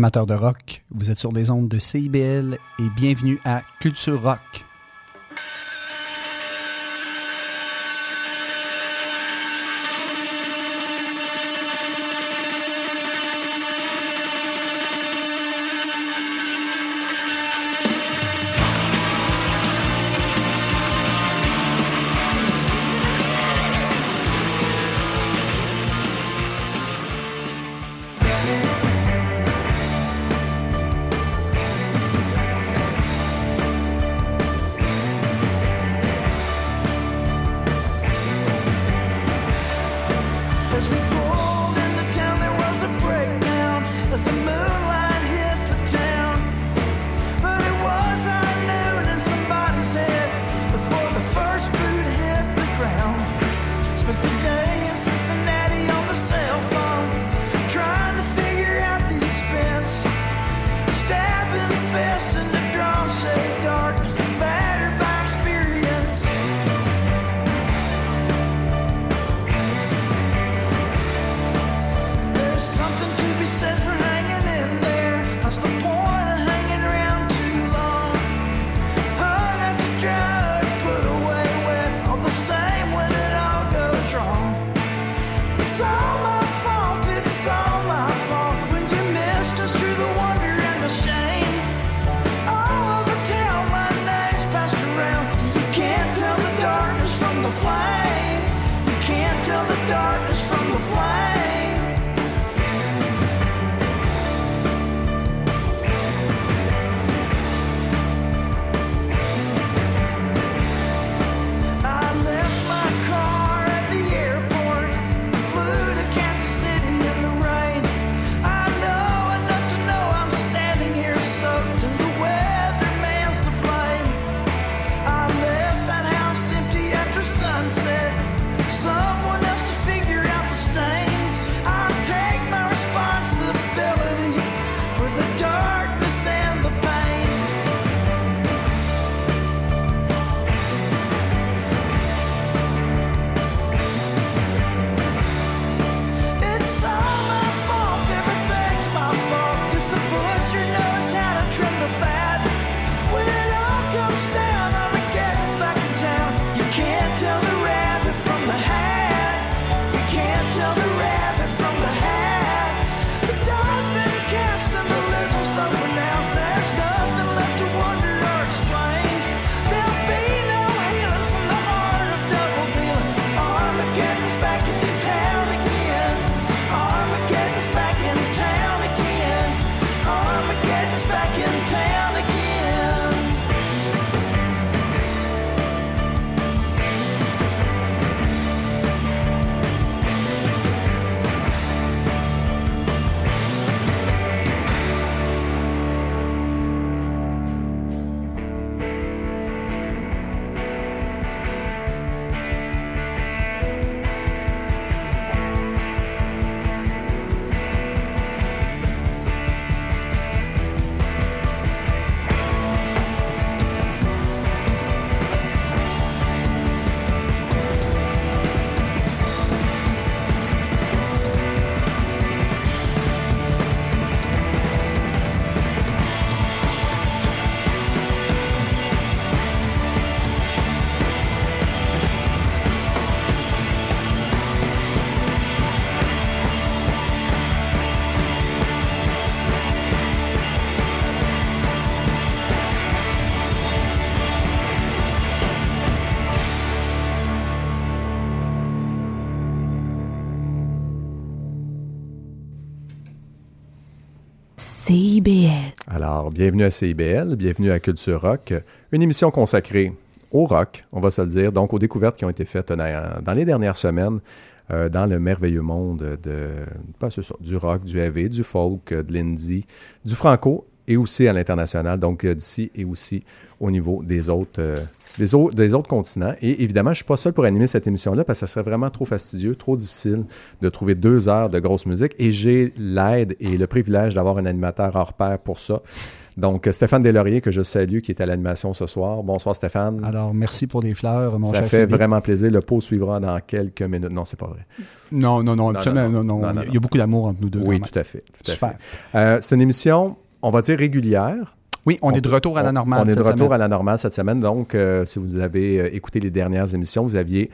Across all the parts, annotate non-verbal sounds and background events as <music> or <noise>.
amateurs de rock, vous êtes sur les ondes de CIBL et bienvenue à Culture Rock. Bienvenue à CIBL, bienvenue à Culture Rock, une émission consacrée au rock, on va se le dire, donc aux découvertes qui ont été faites dans, les dernières semaines euh, dans le merveilleux monde du rock, du heavy, du folk, de l'indie, du franco et aussi à l'international, donc d'ici et aussi au niveau des autres, euh, des, autres continents. Et évidemment, je ne suis pas seul pour animer cette émission-là parce que ça serait vraiment trop fastidieux, trop difficile de trouver deux heures de grosse musique. Et j'ai l'aide et le privilège d'avoir un animateur hors pair pour ça. Donc, Stéphane Delaurier, que je salue, qui est à l'animation ce soir. Bonsoir, Stéphane. Alors, merci pour les fleurs, mon Ça fait vraiment plaisir. Le pot suivra dans quelques minutes. Non, c'est pas vrai. Non, non, non, absolument, non, non, Il y a beaucoup d'amour entre nous deux. Oui, tout à fait. Super. Euh, c'est une émission, on va dire régulière. Oui, on, est de retour à la normale. On, est de retour à la normale cette semaine. Donc, euh, si vous avez euh, écouté les dernières émissions, vous aviez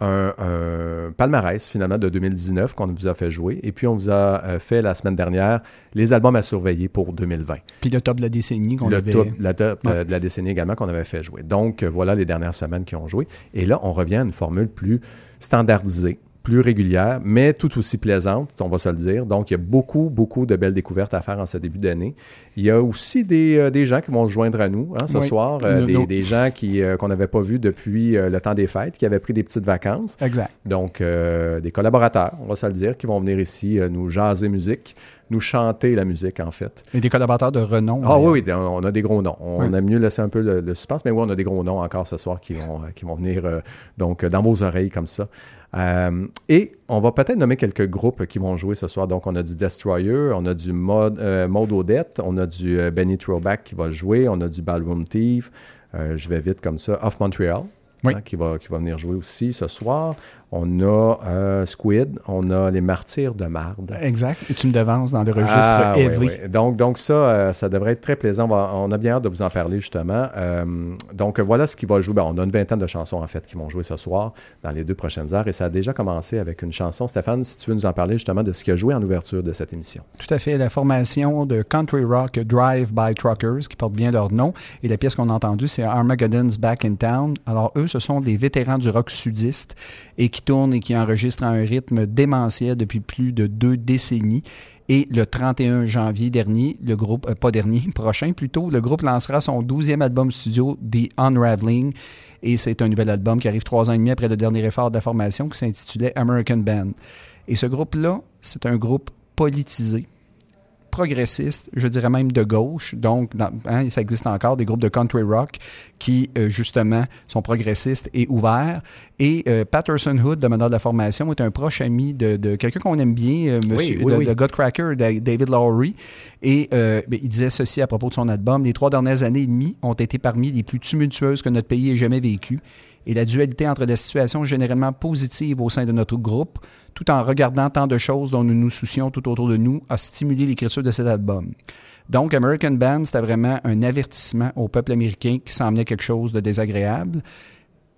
un, palmarès finalement de 2019 qu'on vous a fait jouer. Et puis, on vous a fait la semaine dernière les albums à surveiller pour 2020. Puis le top de la décennie qu'on avait... Top, la top de la décennie également qu'on avait fait jouer. Donc, voilà les dernières semaines qui ont joué. Et là, on revient à une formule plus standardisée plus régulière, mais tout aussi plaisante, on va se le dire. Donc, il y a beaucoup, beaucoup de belles découvertes à faire en ce début d'année. Il y a aussi des, euh, des gens qui vont se joindre à nous hein, ce soir, euh, des, des, gens qui, euh, qu'on n'avait pas vus depuis le temps des fêtes, qui avaient pris des petites vacances. Exact. Donc, des collaborateurs, on va se le dire, qui vont venir ici nous jaser musique, nous chanter la musique, en fait. Et des collaborateurs de renom. Ah oui, oui, on a des gros noms. On a mieux laissé un peu le, suspense, mais oui, on a des gros noms encore ce soir qui vont, qui vont venir donc dans vos oreilles comme ça. Euh, et on va peut-être nommer quelques groupes qui vont jouer ce soir. Donc, on a du Destroyer, on a du Mode, euh, Mode Odette, on a du euh, Benny Throwback qui va jouer, on a du Ballroom Thief, je vais vite comme ça, Off Montreal. Hein, qui, va, qui va venir jouer aussi ce soir. On a euh, Squid, on a Les Martyrs de Marde. Exact. Et tu me devances dans le registre ah, Donc, donc ça, euh, ça devrait être très plaisant. On, a bien hâte de vous en parler justement. Euh, donc voilà ce qui va jouer. Ben, on a une vingtaine de chansons en fait qui vont jouer ce soir dans les deux prochaines heures. Et ça a déjà commencé avec une chanson. Stéphane, si tu veux nous en parler justement de ce qui a joué en ouverture de cette émission. Tout à fait. La formation de country rock Drive by Truckers qui porte bien leur nom. Et la pièce qu'on a entendue, c'est Armageddon's Back in Town. Alors eux, ce sont des vétérans du rock sudiste et qui tournent et qui enregistrent à un rythme démentiel depuis plus de deux décennies. Et le 31 janvier dernier, le groupe, euh, pas dernier, <laughs> prochain plutôt, le groupe lancera son 12e album studio, The Unraveling. Et c'est un nouvel album qui arrive trois ans et demi après le dernier effort de qui s'intitulait American Band. Et ce groupe-là, c'est un groupe politisé progressistes, je dirais même de gauche. Donc, hein, ça existe encore des groupes de country rock qui, euh, justement, sont progressistes et ouverts. Et euh, Patterson Hood, demandeur de la formation, est un proche ami de, quelqu'un qu'on aime bien, euh, monsieur, de, Godcracker, David Lowry. Et ben, il disait ceci à propos de son album Les trois dernières années et demie ont été parmi les plus tumultueuses que notre pays ait jamais vécues et la dualité entre la situation généralement positive au sein de notre groupe, tout en regardant tant de choses dont nous nous soucions tout autour de nous, a stimulé l'écriture de cet album. Donc, American Band, c'était vraiment un avertissement au peuple américain qui s'emmenait quelque chose de désagréable.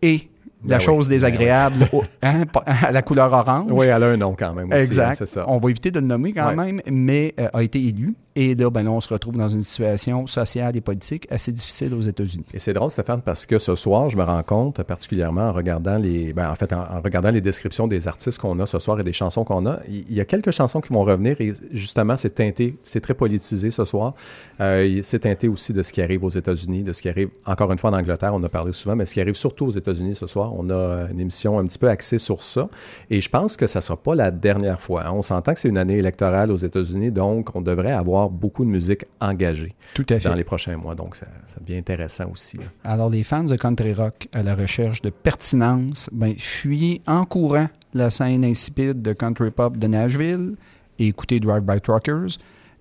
Et la ben chose ben désagréable hein, à la couleur orange. Oui, elle a un nom quand même aussi. Hein, exact. ça. On va éviter de le nommer quand même, mais euh, a été élu. Et là, ben on se retrouve dans une situation sociale et politique assez difficile aux États-Unis. Et c'est drôle, Stéphane, parce que ce soir, je me rends compte, particulièrement en regardant les, ben, en fait, en, regardant les descriptions des artistes qu'on a ce soir et des chansons qu'on a, il y, a quelques chansons qui vont revenir et justement, c'est teinté, c'est très politisé ce soir. Euh, c'est teinté aussi de ce qui arrive aux États-Unis, de ce qui arrive, encore une fois, en Angleterre, on a parlé souvent, mais ce qui arrive surtout aux États-Unis ce soir. On a une émission un petit peu axée sur ça. Et je pense que ça sera pas la dernière fois. Hein. On s'entend que c'est une année électorale aux États-Unis, donc on devrait avoir beaucoup de musique engagée Tout à fait. dans les prochains mois. Donc, ça, devient intéressant aussi. Alors, les fans de country rock à la recherche de pertinence, ben, fuyez en courant la scène insipide de country pop de Nashville et écoutez Drive By Truckers.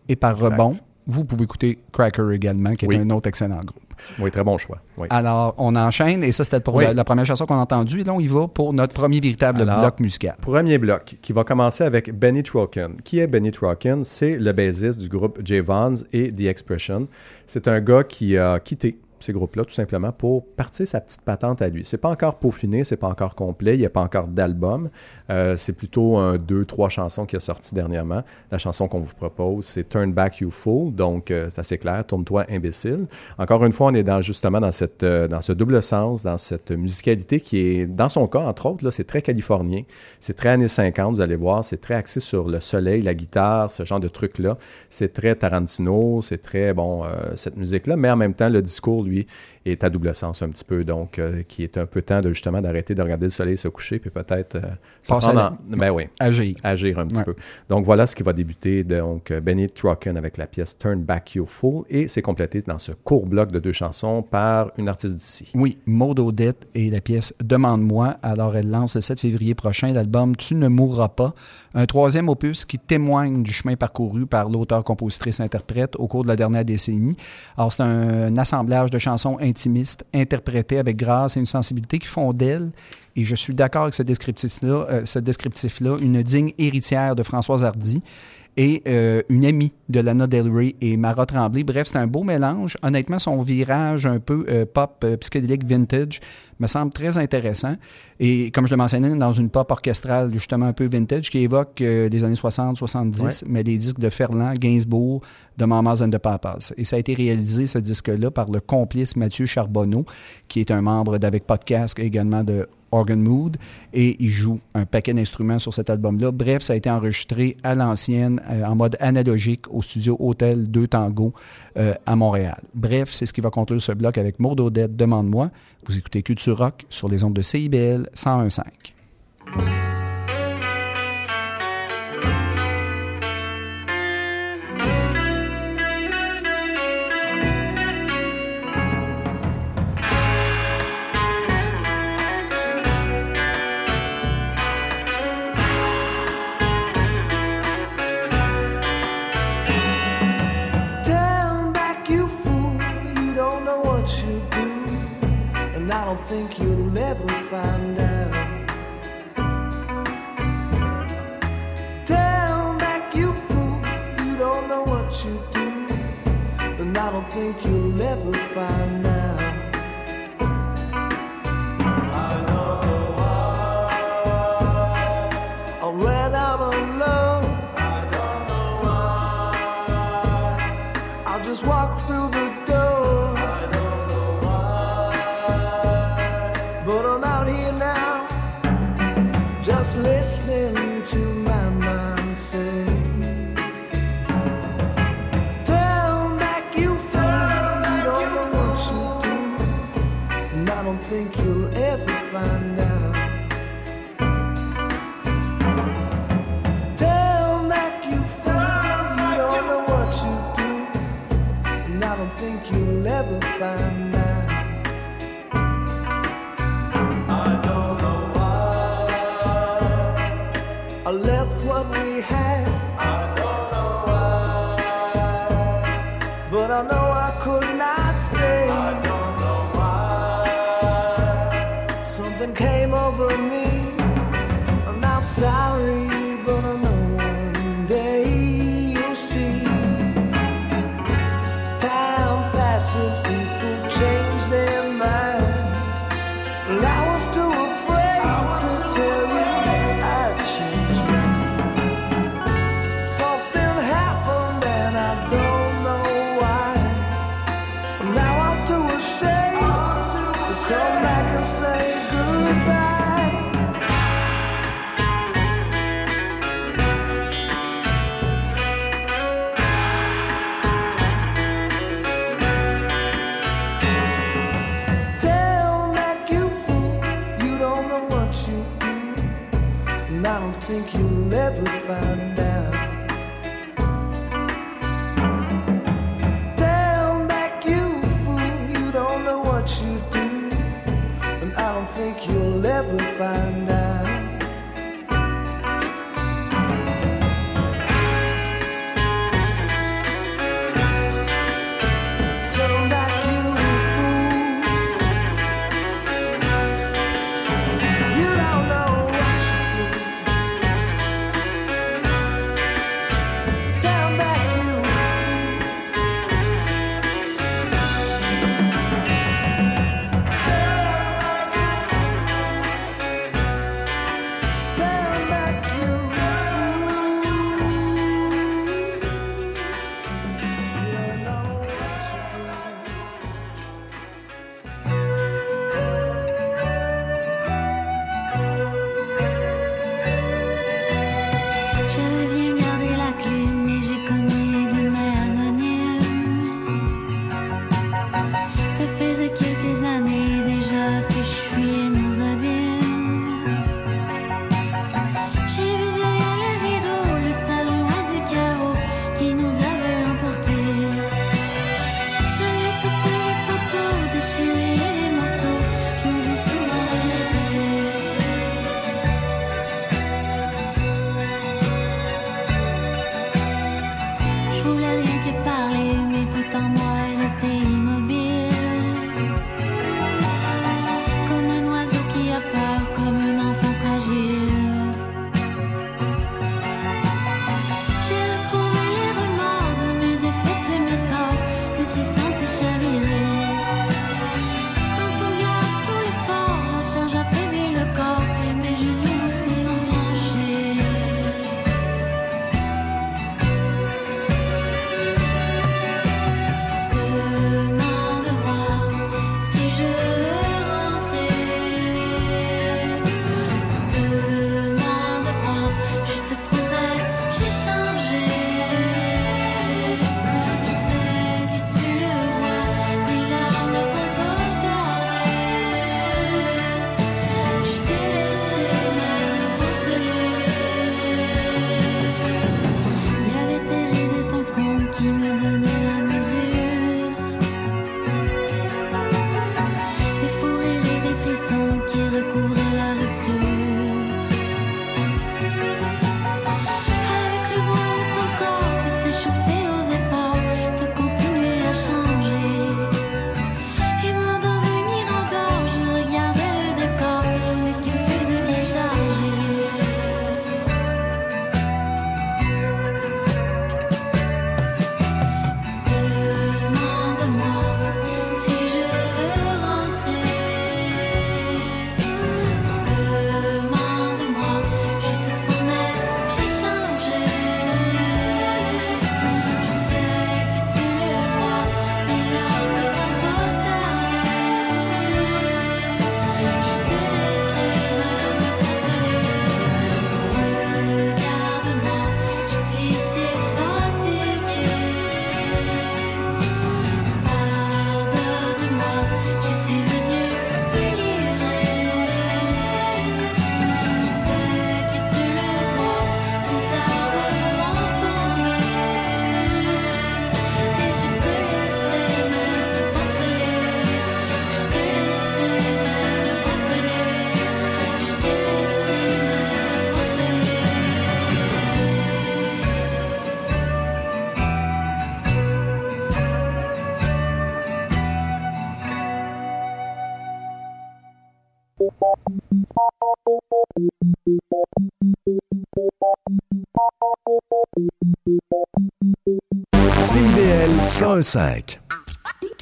Et par rebond, vous pouvez écouter Cracker également, qui est un autre excellent groupe. Oui, très bon choix. Alors, on enchaîne, et ça, c'était pour la, première chanson qu'on a entendue. Et là, on y va pour notre premier véritable bloc musical. Premier bloc, qui va commencer avec Benny Trocken. Qui est Benny Trocken? C'est le bassiste du groupe J. Vons et The Expression. C'est un gars qui a quitté ces groupes-là, tout simplement, pour partir sa petite patente à lui. C'est pas encore peaufiné, c'est pas encore complet, il n'y a pas encore d'album. Euh, c'est plutôt un, deux, trois chansons qui a sorti dernièrement. La chanson qu'on vous propose, c'est Turn Back You Fool, donc euh, c'est assez clair, tourne-toi imbécile. Encore une fois, on est dans, justement dans, cette, euh, dans ce double sens, dans cette musicalité qui est, dans son cas, entre autres, là, c'est très californien, c'est très années 50, vous allez voir, c'est très axé sur le soleil, la guitare, ce genre de trucs-là. C'est très Tarantino, c'est très, bon, cette musique-là, mais en même temps, le discours, lui, est à double sens un petit peu, donc euh, qui est un peu temps de justement d'arrêter de regarder le soleil se coucher, puis peut-être euh, ben oui, agir. agir un petit peu. Donc voilà ce qui va débuter, donc Benny Trocken avec la pièce Turn Back You Fool, et c'est complété dans ce court bloc de deux chansons par une artiste d'ici. Oui, Maud Odette et la pièce Demande-moi. Alors elle lance le 7 février prochain l'album Tu ne mourras pas, un troisième opus qui témoigne du chemin parcouru par l'auteur-compositrice-interprète au cours de la dernière décennie. Alors c'est un, assemblage de chansons intimistes interprétées avec grâce et une sensibilité qui font d'elle et je suis d'accord avec ce descriptif-là, euh, une digne héritière de Françoise Hardy et euh, une amie de Lana Del Rey et Mara Tremblay. Bref, c'est un beau mélange. Honnêtement, son virage un peu euh, pop euh, psychédélique vintage me semble très intéressant. Et comme je le mentionnais, dans une pop orchestrale justement un peu vintage qui évoque les années 60, 70, mais des disques de Ferland, Gainsbourg, de Mamas and the Papas. Et ça a été réalisé, ce disque-là, par le complice Mathieu Charbonneau, qui est un membre d'Avec Podcast, également de Organ Mood, et il joue un paquet d'instruments sur cet album-là. Bref, ça a été enregistré à l'ancienne, euh, en mode analogique, au studio Hôtel 2 Tango euh, à Montréal. Bref, c'est ce qui va conclure ce bloc avec Maud Odette, Demande-moi. Vous écoutez Culture Rock sur les ondes de CIBL 101.5. don't think you'll ever find out.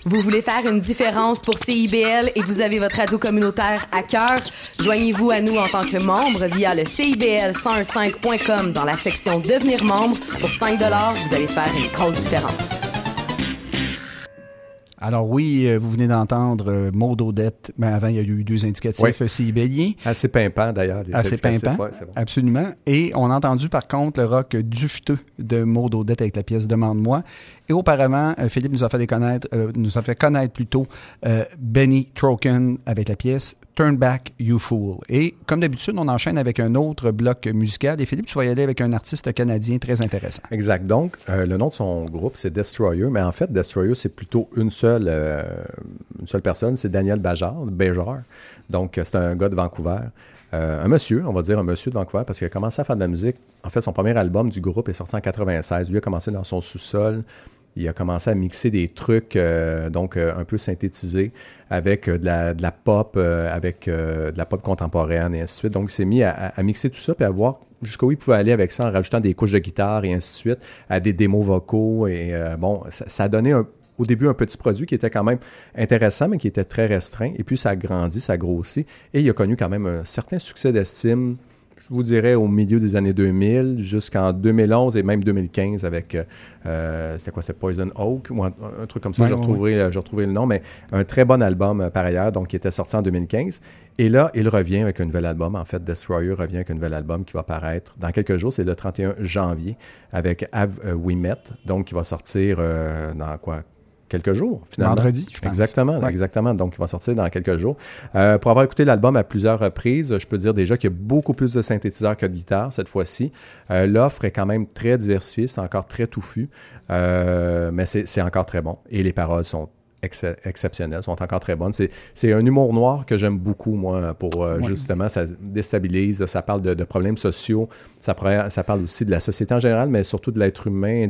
Vous voulez faire une différence pour CIBL et vous avez votre radio communautaire à cœur? Joignez-vous à nous en tant que membre via le CIBL1015.com dans la section Devenir membre. Pour 5 vous allez faire une grosse différence. Alors oui, euh, vous venez d'entendre euh, Maud Odette, mais avant, il y a eu deux indicatifs oui. Euh, CIBLiens. Assez pimpant d'ailleurs. Assez pimpant, absolument. Et on a entendu par contre le rock du juteux de Maud Odette avec la pièce Demande-moi. Et auparavant, euh, Philippe nous a fait connaître, euh, nous a fait connaître plutôt euh, Benny Troken avec la pièce Turn Back You Fool. Et comme d'habitude, on enchaîne avec un autre bloc musical. Et Philippe, tu vas y aller avec un artiste canadien très intéressant. Exact. Donc, le nom de son groupe, c'est Destroyer. Mais en fait, Destroyer, c'est plutôt une seule, une seule personne. C'est Daniel Bajard, Béjar. Donc, c'est un gars de Vancouver. un monsieur, on va dire un monsieur de Vancouver, parce qu'il a commencé à faire de la musique. En fait, son premier album du groupe est sorti en 96. Lui a commencé dans son sous-sol il a commencé à mixer des trucs euh, donc euh, un peu synthétisés avec euh, de, la, pop, avec de la pop contemporaine et ainsi de suite. Donc, il s'est mis à, mixer tout ça puis à voir jusqu'où il pouvait aller avec ça en rajoutant des couches de guitare et ainsi de suite, à des démos vocaux. Et bon, ça, a donné au début un petit produit qui était quand même intéressant, mais qui était très restreint. Et puis, ça a grandi, ça a grossi. Et il a connu quand même un certain succès d'estime je vous dirais, au milieu des années 2000 jusqu'en 2011 et même 2015 avec, euh, euh, c'était quoi, c'est Poison Oak ou un, truc comme ça, je, retrouverai, euh, je retrouverai le nom, mais un très bon album par ailleurs, donc qui était sorti en 2015. Et là, il revient avec un nouvel album. En fait, Destroyer revient avec un nouvel album qui va paraître dans quelques jours. C'est le 31 janvier avec Have We Met, donc qui va sortir dans quoi quelques jours, finalement. Vendredi, je pense. Exactement, exactement. Donc, il va sortir dans quelques jours. Euh, pour avoir écouté l'album à plusieurs reprises, je peux dire déjà qu'il y a beaucoup plus de synthétiseurs que de guitare cette fois-ci. Euh, l'offre est quand même très diversifiée, c'est encore très touffu, euh, mais c'est encore très bon. Et les paroles sont exceptionnelles, sont encore très bonnes. C'est un humour noir que j'aime beaucoup, moi, pour justement, ça déstabilise, ça parle de, problèmes sociaux, ça, ça, parle aussi de la société en général, mais surtout de l'être humain,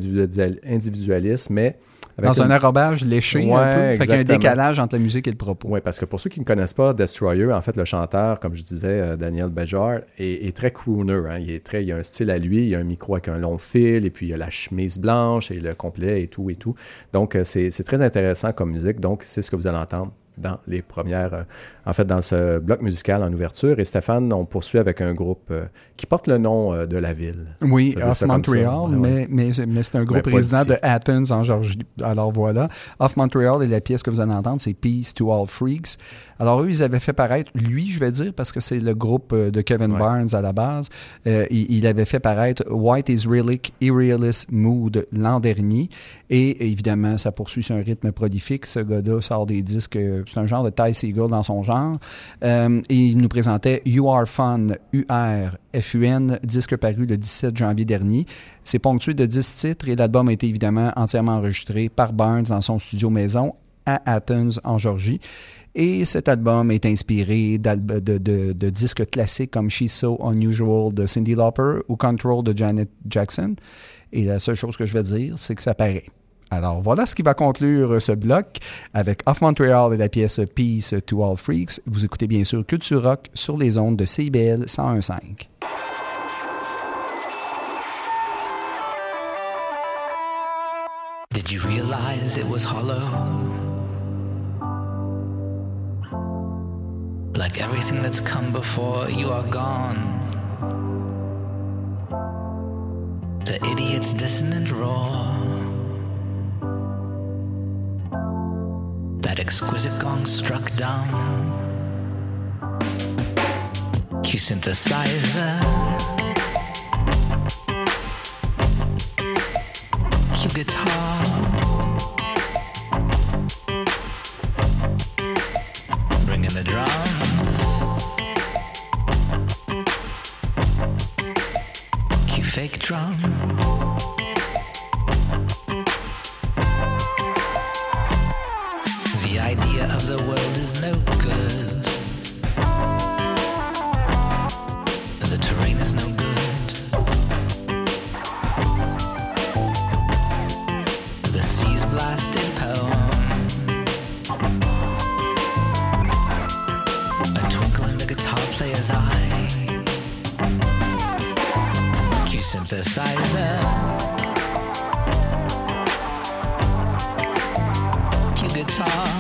individualiste, mais dans un enrobage léché un peu. Fait qu'il y a un décalage entre la musique et le propos. Oui, parce que pour ceux qui ne connaissent pas Destroyer, en fait, le chanteur, comme je disais, euh, Daniel Bejar, est, très crooner. Hein. Il, est très, il a un style à lui, il a un micro avec un long fil, et puis il y a la chemise blanche et le complet et tout et tout. Donc, euh, c'est très intéressant comme musique. Donc, c'est ce que vous allez entendre dans les premières, euh, en fait, dans ce bloc musical en ouverture. Et Stéphane, on poursuit avec un groupe euh, qui porte le nom euh, de la ville. Oui, Off Montreal, mais, mais, c'est un groupe résident de Athens en Georgie. Alors voilà, Off Montreal et la pièce que vous allez entendre, c'est Peace to All Freaks. Alors eux, ils avaient fait paraître, lui, je vais dire, parce que c'est le groupe de Kevin Barnes à la base, il, avait fait paraître White Israelic Irrealist Mood l'an dernier. Et évidemment, ça poursuit sur un rythme prolifique. Ce gars-là sort des disques c'est un genre de Ty Seagull dans son genre. Euh, et il nous présentait You Are Fun, UR, FUN, disque paru le 17 janvier dernier. C'est ponctué de 10 titres et l'album a été évidemment entièrement enregistré par Barnes dans son studio maison à Athens, en Georgie. Et cet album est inspiré de, de, disques classiques comme She's So Unusual de Cindy Lauper ou Control de Janet Jackson. Et la seule chose que je vais dire, c'est que ça paraît. Alors voilà ce qui va conclure ce bloc avec Off Montreal et la pièce Peace to All Freaks. Vous écoutez bien sûr Culture Rock sur les ondes de CIBL 101.5. Did you realize it was hollow? Like everything that's come before, you are gone. The idiot's dissonant roar. That exquisite gong struck down. Q synthesizer. Q guitar. Bring in the drums. Fake drum. synthesizer. Your guitar.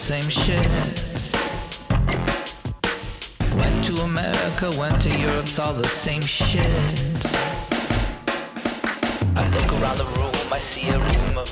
same shit. Went to America, went to Europe, saw the same shit. I look around the room, I see a room of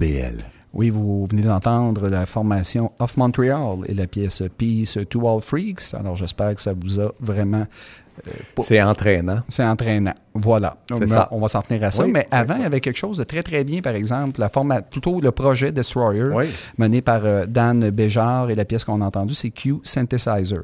CIBL. Oui, vous venez d'entendre la formation Off Montreal et la pièce Peace to All Freaks. Alors, j'espère que ça vous a vraiment c'est entraînant. C'est entraînant. Voilà. Ça. On va s'en tenir à ça. mais avant, il y avait quelque chose de très, très bien, par exemple, la format, plutôt le projet Destroyer, mené par euh, Dan Béjar, et la pièce qu'on a entendue, c'est Q Synthesizer.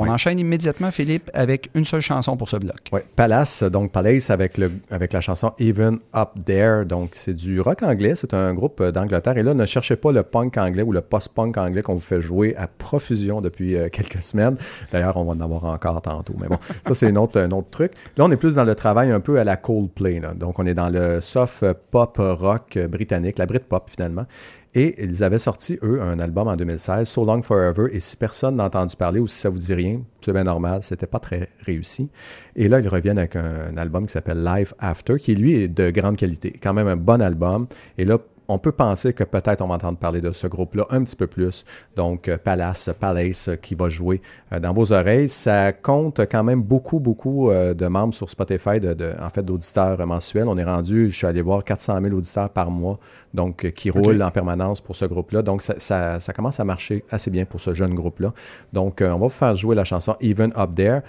On enchaîne immédiatement, Philippe, avec une seule chanson pour ce bloc. Oui, Palace, donc Palace avec, le, avec la chanson Even Up There. Donc, c'est du rock anglais. C'est un groupe euh, d'Angleterre. Et là, ne cherchez pas le punk anglais ou le post-punk anglais qu'on vous fait jouer à profusion depuis euh, quelques semaines. D'ailleurs, on va en avoir encore tantôt. Mais bon, ça, c'est un autre, un autre truc. Là, on est plus dans le travail un peu à la Coldplay. Donc, on est dans le soft pop rock britannique, la Britpop finalement. Et ils avaient sorti, eux, un album en 2016, So Long Forever, et si personne n'a entendu parler ou si ça vous dit rien, c'est bien normal, c'était pas très réussi. Et là, ils reviennent avec un, un album qui s'appelle Life After, qui lui est de grande qualité, quand même un bon album. Et là, on peut penser que peut-être on va entendre parler de ce groupe-là un petit peu plus. Donc, euh, Palace, Palace euh, qui va jouer euh, dans vos oreilles. Ça compte quand même beaucoup, beaucoup de membres sur Spotify, de, en fait, d'auditeurs mensuels. On est rendu, je suis allé voir 400 000 auditeurs par mois, donc qui roulent en permanence pour ce groupe-là. Donc, ça, commence à marcher assez bien pour ce jeune groupe-là. Donc, on va vous faire jouer la chanson Even Up There.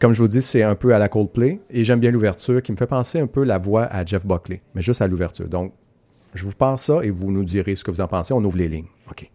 comme je vous dis, c'est un peu à la Coldplay et j'aime bien l'ouverture qui me fait penser un peu la voix à Jeff Buckley, mais juste à l'ouverture. Donc, je vous passe ça et vous nous direz ce que vous en pensez. On ouvre les lignes. OK.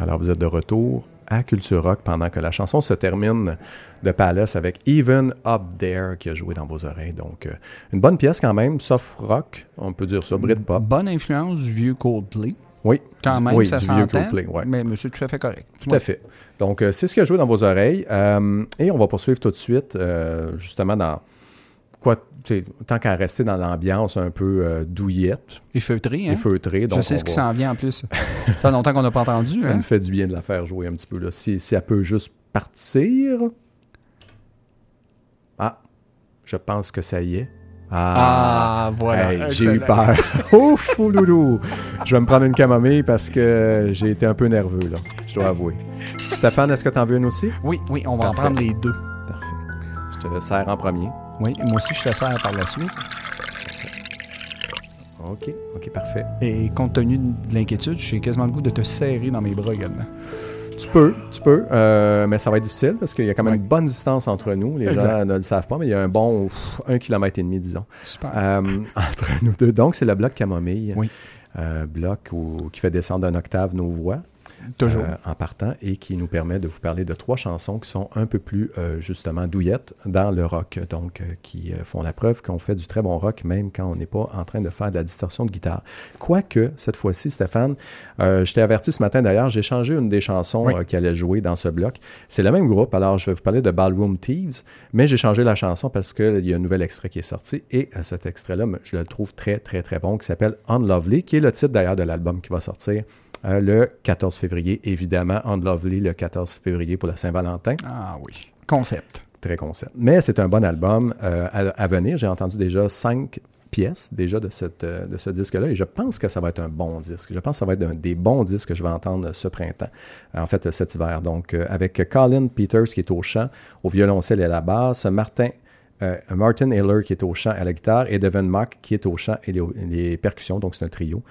Alors, vous êtes de retour à Culture Rock pendant que la chanson se termine de Palace avec Even Up There qui a joué dans vos oreilles. Donc, euh, une bonne pièce quand même, soft rock, on peut dire ça, Britpop. Bonne influence du vieux Coldplay. Oui, Quand même, oui, ça du vieux s'entend, Coldplay, ouais. mais monsieur, tout à fait correct. Tout à fait. Donc, euh, c'est ce qui a joué dans vos oreilles. Euh, et on va poursuivre tout de suite, justement, dans quoi, tant qu'à rester dans l'ambiance un peu euh, douillette Et feutré, hein? et feutrée. Donc Je sais ce qui va- s'en vient en plus. <laughs> Ça fait longtemps qu'on n'a pas entendu. Ça hein? nous fait du bien de la faire jouer un petit peu. Là. Si, si elle peut juste partir. Ah, je pense que ça y est. Ah, voilà. Hey, j'ai eu peur. <laughs> Ouf, loulou. Je vais me prendre une camomille parce que j'ai été un peu nerveux, là. Je dois avouer. Stéphane, est-ce que tu en veux une aussi? Oui, oui, on va Parfait. en prendre les deux. Parfait. Je te sers en premier. Oui, moi aussi, je te sers par la suite. OK, OK, parfait. Et compte tenu de l'inquiétude, j'ai quasiment le goût de te serrer dans mes bras également. Tu peux, tu peux, euh, mais ça va être difficile parce qu'il y a quand même Ouais. une bonne distance entre nous. Les gens ne le savent pas, mais il y a un bon pff, un kilomètre et demi, disons. Super. Euh, <laughs> entre nous deux. Donc, c'est le bloc camomille. Oui. Euh, bloc où- qui fait descendre d'un octave nos voix. Toujours. euh, en partant et qui nous permet de vous parler de trois chansons qui sont un peu plus euh, justement douillettes dans le rock, donc euh, qui euh, font la preuve qu'on fait du très bon rock même quand on n'est pas en train de faire de la distorsion de guitare. Quoique, cette fois-ci, Stéphane, euh, je t'ai averti ce matin d'ailleurs, j'ai changé une des chansons Oui. qui allait jouer dans ce bloc. C'est le même groupe, alors je vais vous parler de Ballroom Thieves, mais j'ai changé la chanson parce qu'il y a un nouvel extrait qui est sorti et cet extrait-là, je le trouve très, très, très bon, qui s'appelle Unlovely, qui est le titre d'ailleurs de l'album qui va sortir euh, le 14 février, évidemment, Unlovely le 14 février pour la Saint-Valentin. Ah oui. Concept. Très concept. Mais c'est un bon album euh, à, à venir. J'ai entendu déjà cinq pièces déjà de, cette, euh, de ce disque-là et je pense que ça va être un bon disque. Je pense que ça va être un des bons disques que je vais entendre ce printemps, en fait cet hiver. Donc euh, avec Colin Peters qui est au chant, au violoncelle et à la basse, Martin euh, Martin Hiller qui est au chant et à la guitare et Devin Mock qui est au chant et les, les percussions. Donc c'est un trio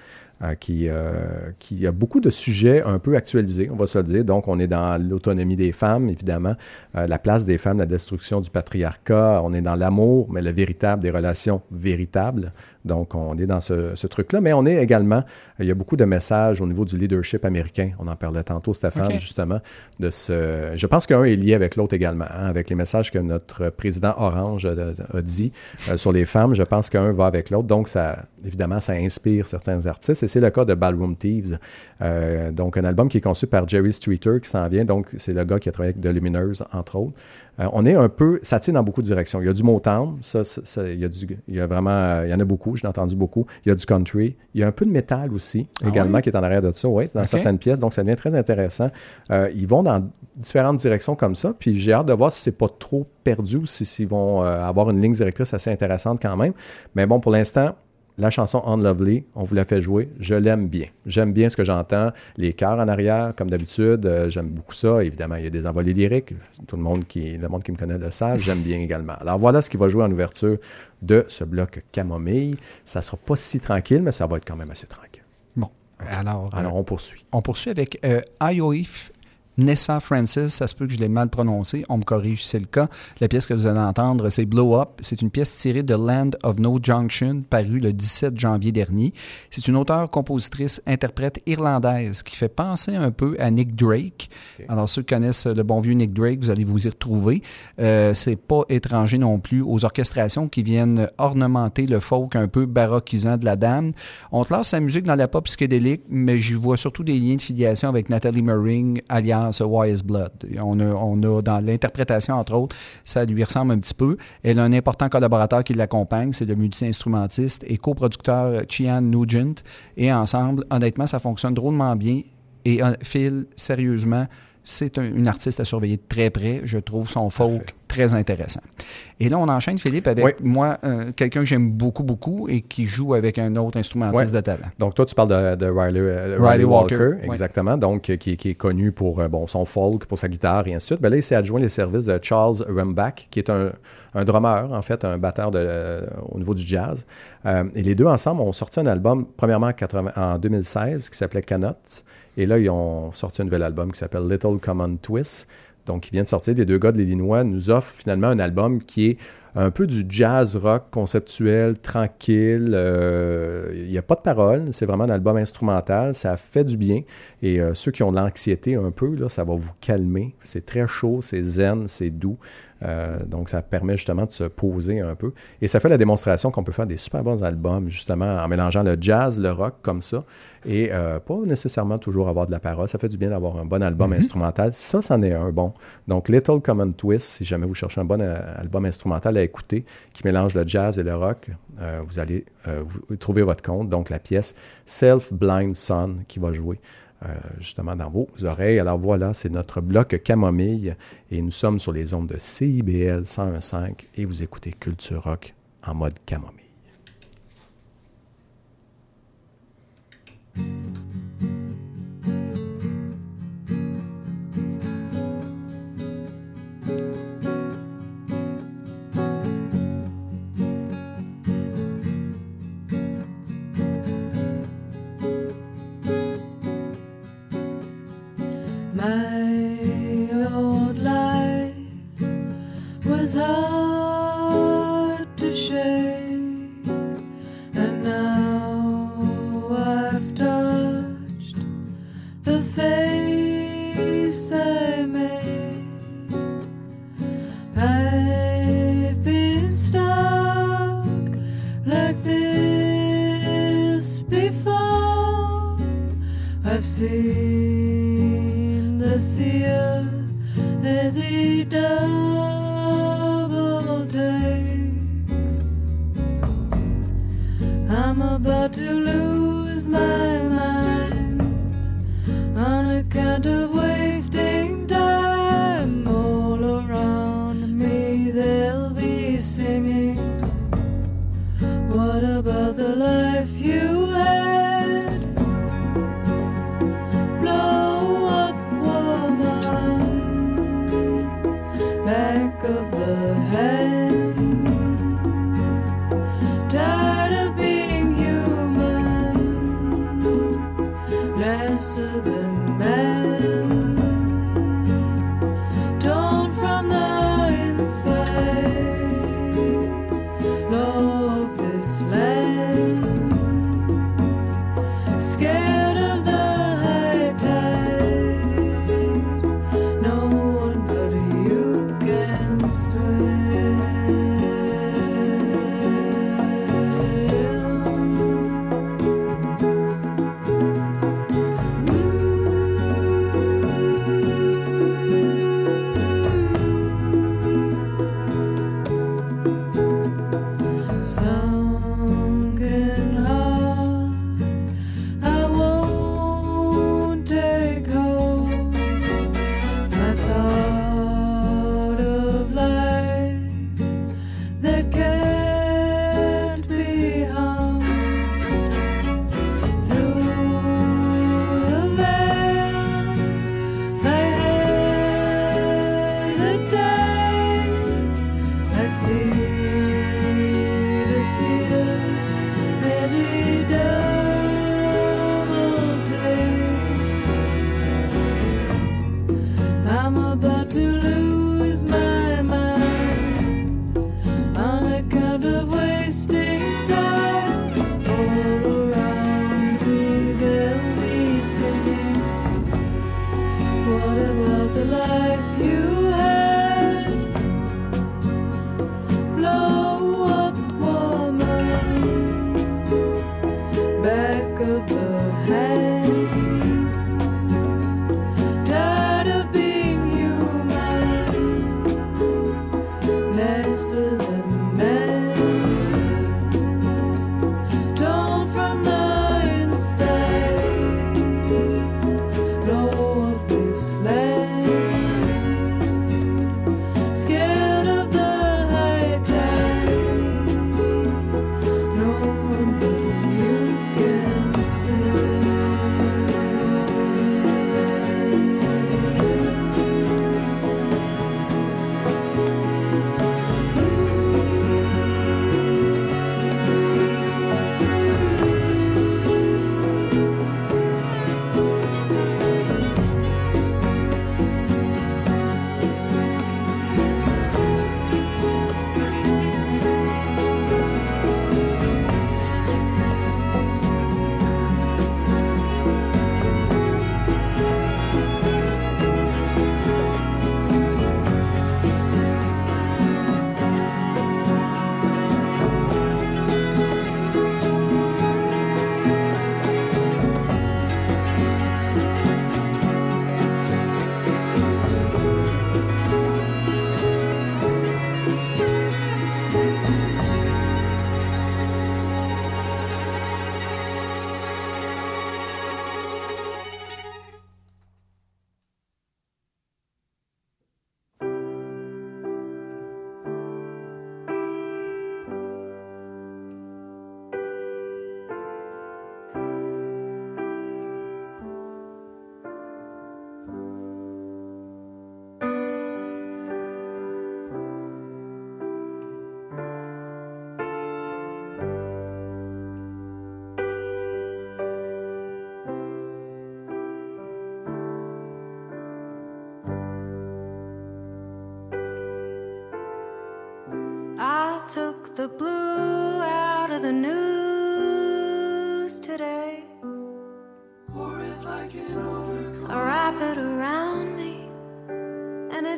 euh, qui, euh, qui a beaucoup de sujets un peu actualisés, on va se le dire. Donc, on est dans l'autonomie des femmes, évidemment, euh, la place des femmes, la destruction du patriarcat, on est dans l'amour, mais le véritable des relations véritables. Donc, on est dans ce, ce truc-là, mais on est également, il y a beaucoup de messages au niveau du leadership américain. On en parlait tantôt, Stéphane, Ok. justement, de ce... Je pense qu'un est lié avec l'autre également, hein, avec les messages que notre président Orange a, a dit sur les femmes. Je pense qu'un va avec l'autre. Donc, ça, évidemment, ça inspire certains artistes. Et c'est le cas de Ballroom Thieves. Euh, donc, un album qui est conçu par Jerry Streeter qui s'en vient. Donc, c'est le gars qui a travaillé avec The Lumineers, entre autres. Euh, on est un peu, ça tire dans beaucoup de directions. Il y a du Motown, ça, ça- ça- il, y a du, il y a vraiment, il y en a beaucoup, je l'ai entendu beaucoup. Il y a du country, il y a un peu de métal aussi, Ah également, qui est en arrière de ça, oui, dans certaines pièces, donc ça devient très intéressant. Euh, ils vont dans différentes directions comme ça, puis j'ai hâte de voir si c'est pas trop perdu ou si- s'ils vont avoir une ligne directrice assez intéressante quand même. Mais bon, pour l'instant, la chanson Unlovely, on vous la fait jouer. Je l'aime bien. J'aime bien ce que j'entends. Les chœurs en arrière, comme d'habitude, euh, j'aime beaucoup ça. Évidemment, il y a des envolées lyriques. Tout le monde qui, le monde qui me connaît le savent. J'aime bien également. Alors voilà ce qui va jouer en ouverture de ce bloc camomille. Ça sera pas si tranquille, mais ça va être quand même assez tranquille. Bon. Alors, euh, Alors on poursuit. on poursuit avec euh, IOIF Nessa Francis. Ça se peut que je l'ai mal prononcé. On me corrige si c'est le cas. La pièce que vous allez entendre, c'est Blow Up. C'est une pièce tirée de Land of No Junction, parue le 17 janvier dernier. C'est une auteure, compositrice, interprète irlandaise qui fait penser un peu à Nick Drake. Alors, ceux qui connaissent le bon vieux Nick Drake, vous allez vous y retrouver. Euh, c'est pas étranger non plus aux orchestrations qui viennent ornementer le folk un peu baroquisant de la dame. On classe sa musique dans la pop psychédélique, mais j'y vois surtout des liens de filiation avec Nathalie Mering, alias Wise Blood. Et On a, on a dans l'interprétation, entre autres, ça lui ressemble un petit peu. Elle a un important collaborateur qui l'accompagne, c'est le multi-instrumentiste et coproducteur Chian Nugent. Et ensemble, honnêtement, ça fonctionne drôlement bien. Et euh, Phil, sérieusement, c'est un- une artiste à surveiller de très près. Je trouve son folk Parfait. très intéressant. Et là, on enchaîne, Philippe, avec Oui. moi, euh, quelqu'un que j'aime beaucoup, beaucoup et qui joue avec un autre instrumentiste Ouais. de talent. Donc, toi, tu parles de, de Riley, euh, Riley Riley Walker, exactement, donc euh, qui, qui est connu pour bon, son folk, pour sa guitare et ainsi de suite. Ben là, il s'est adjoint les services de Charles Rumbach, qui est un, un drummer, en fait, un batteur de, euh, au niveau du jazz. Et les deux ensemble ont sorti un album, premièrement en, 80 en 2016, qui s'appelait Cannot. Et là, ils ont sorti un nouvel album qui s'appelle Little Common Twist. Donc, qui vient de sortir. Les deux gars de l'Illinois nous offrent finalement un album qui est un peu du jazz rock conceptuel, tranquille. Euh, il n'y a pas de paroles, c'est vraiment un album instrumental. Ça fait du bien. Et euh, ceux qui ont de l'anxiété un peu, là, ça va vous calmer. C'est très chaud, c'est zen, c'est doux. Euh, donc, ça permet justement de se poser un peu. Et ça fait la démonstration qu'on peut faire des super bons albums, justement, en mélangeant le jazz, le rock comme ça, et euh, pas nécessairement toujours avoir de la parole. Ça fait du bien d'avoir un bon album Mhm. instrumental. Ça, c'en est un bon. Donc, Little Common Twist, si jamais vous cherchez un bon euh, album instrumental à écouter qui mélange le jazz et le rock, vous allez vous trouver votre compte. Donc, la pièce Self Blind Son qui va jouer euh, justement dans vos oreilles. Alors voilà, c'est notre bloc camomille et nous sommes sur les ondes de CIBL 101.5 et vous écoutez Culture Rock en mode camomille. see.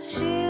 It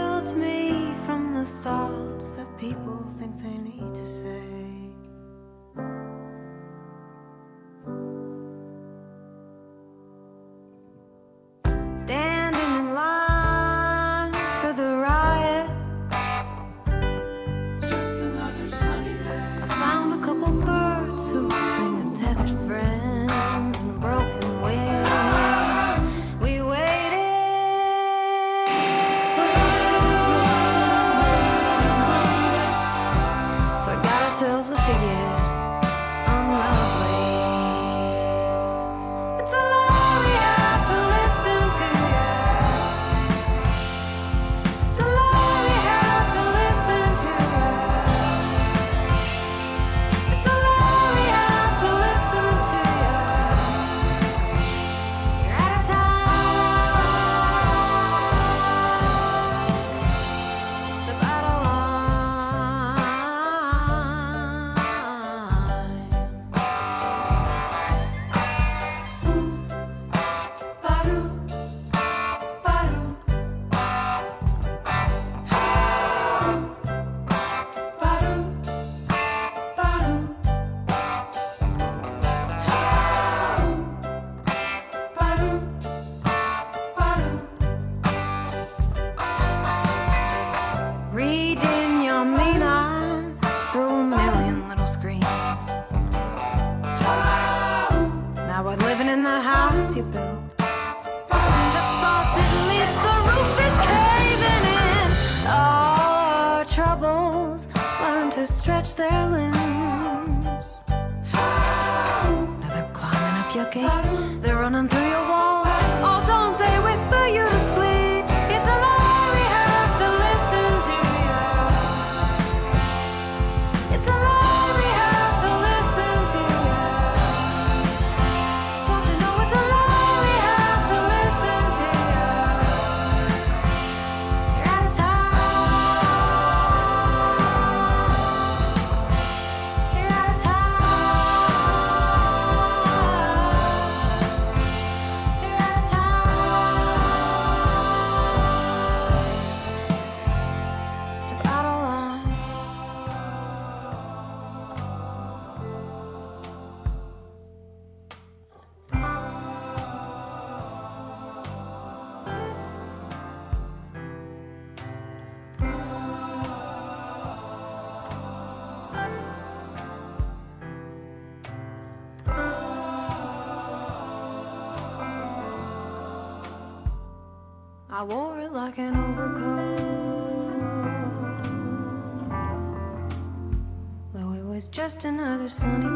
sunny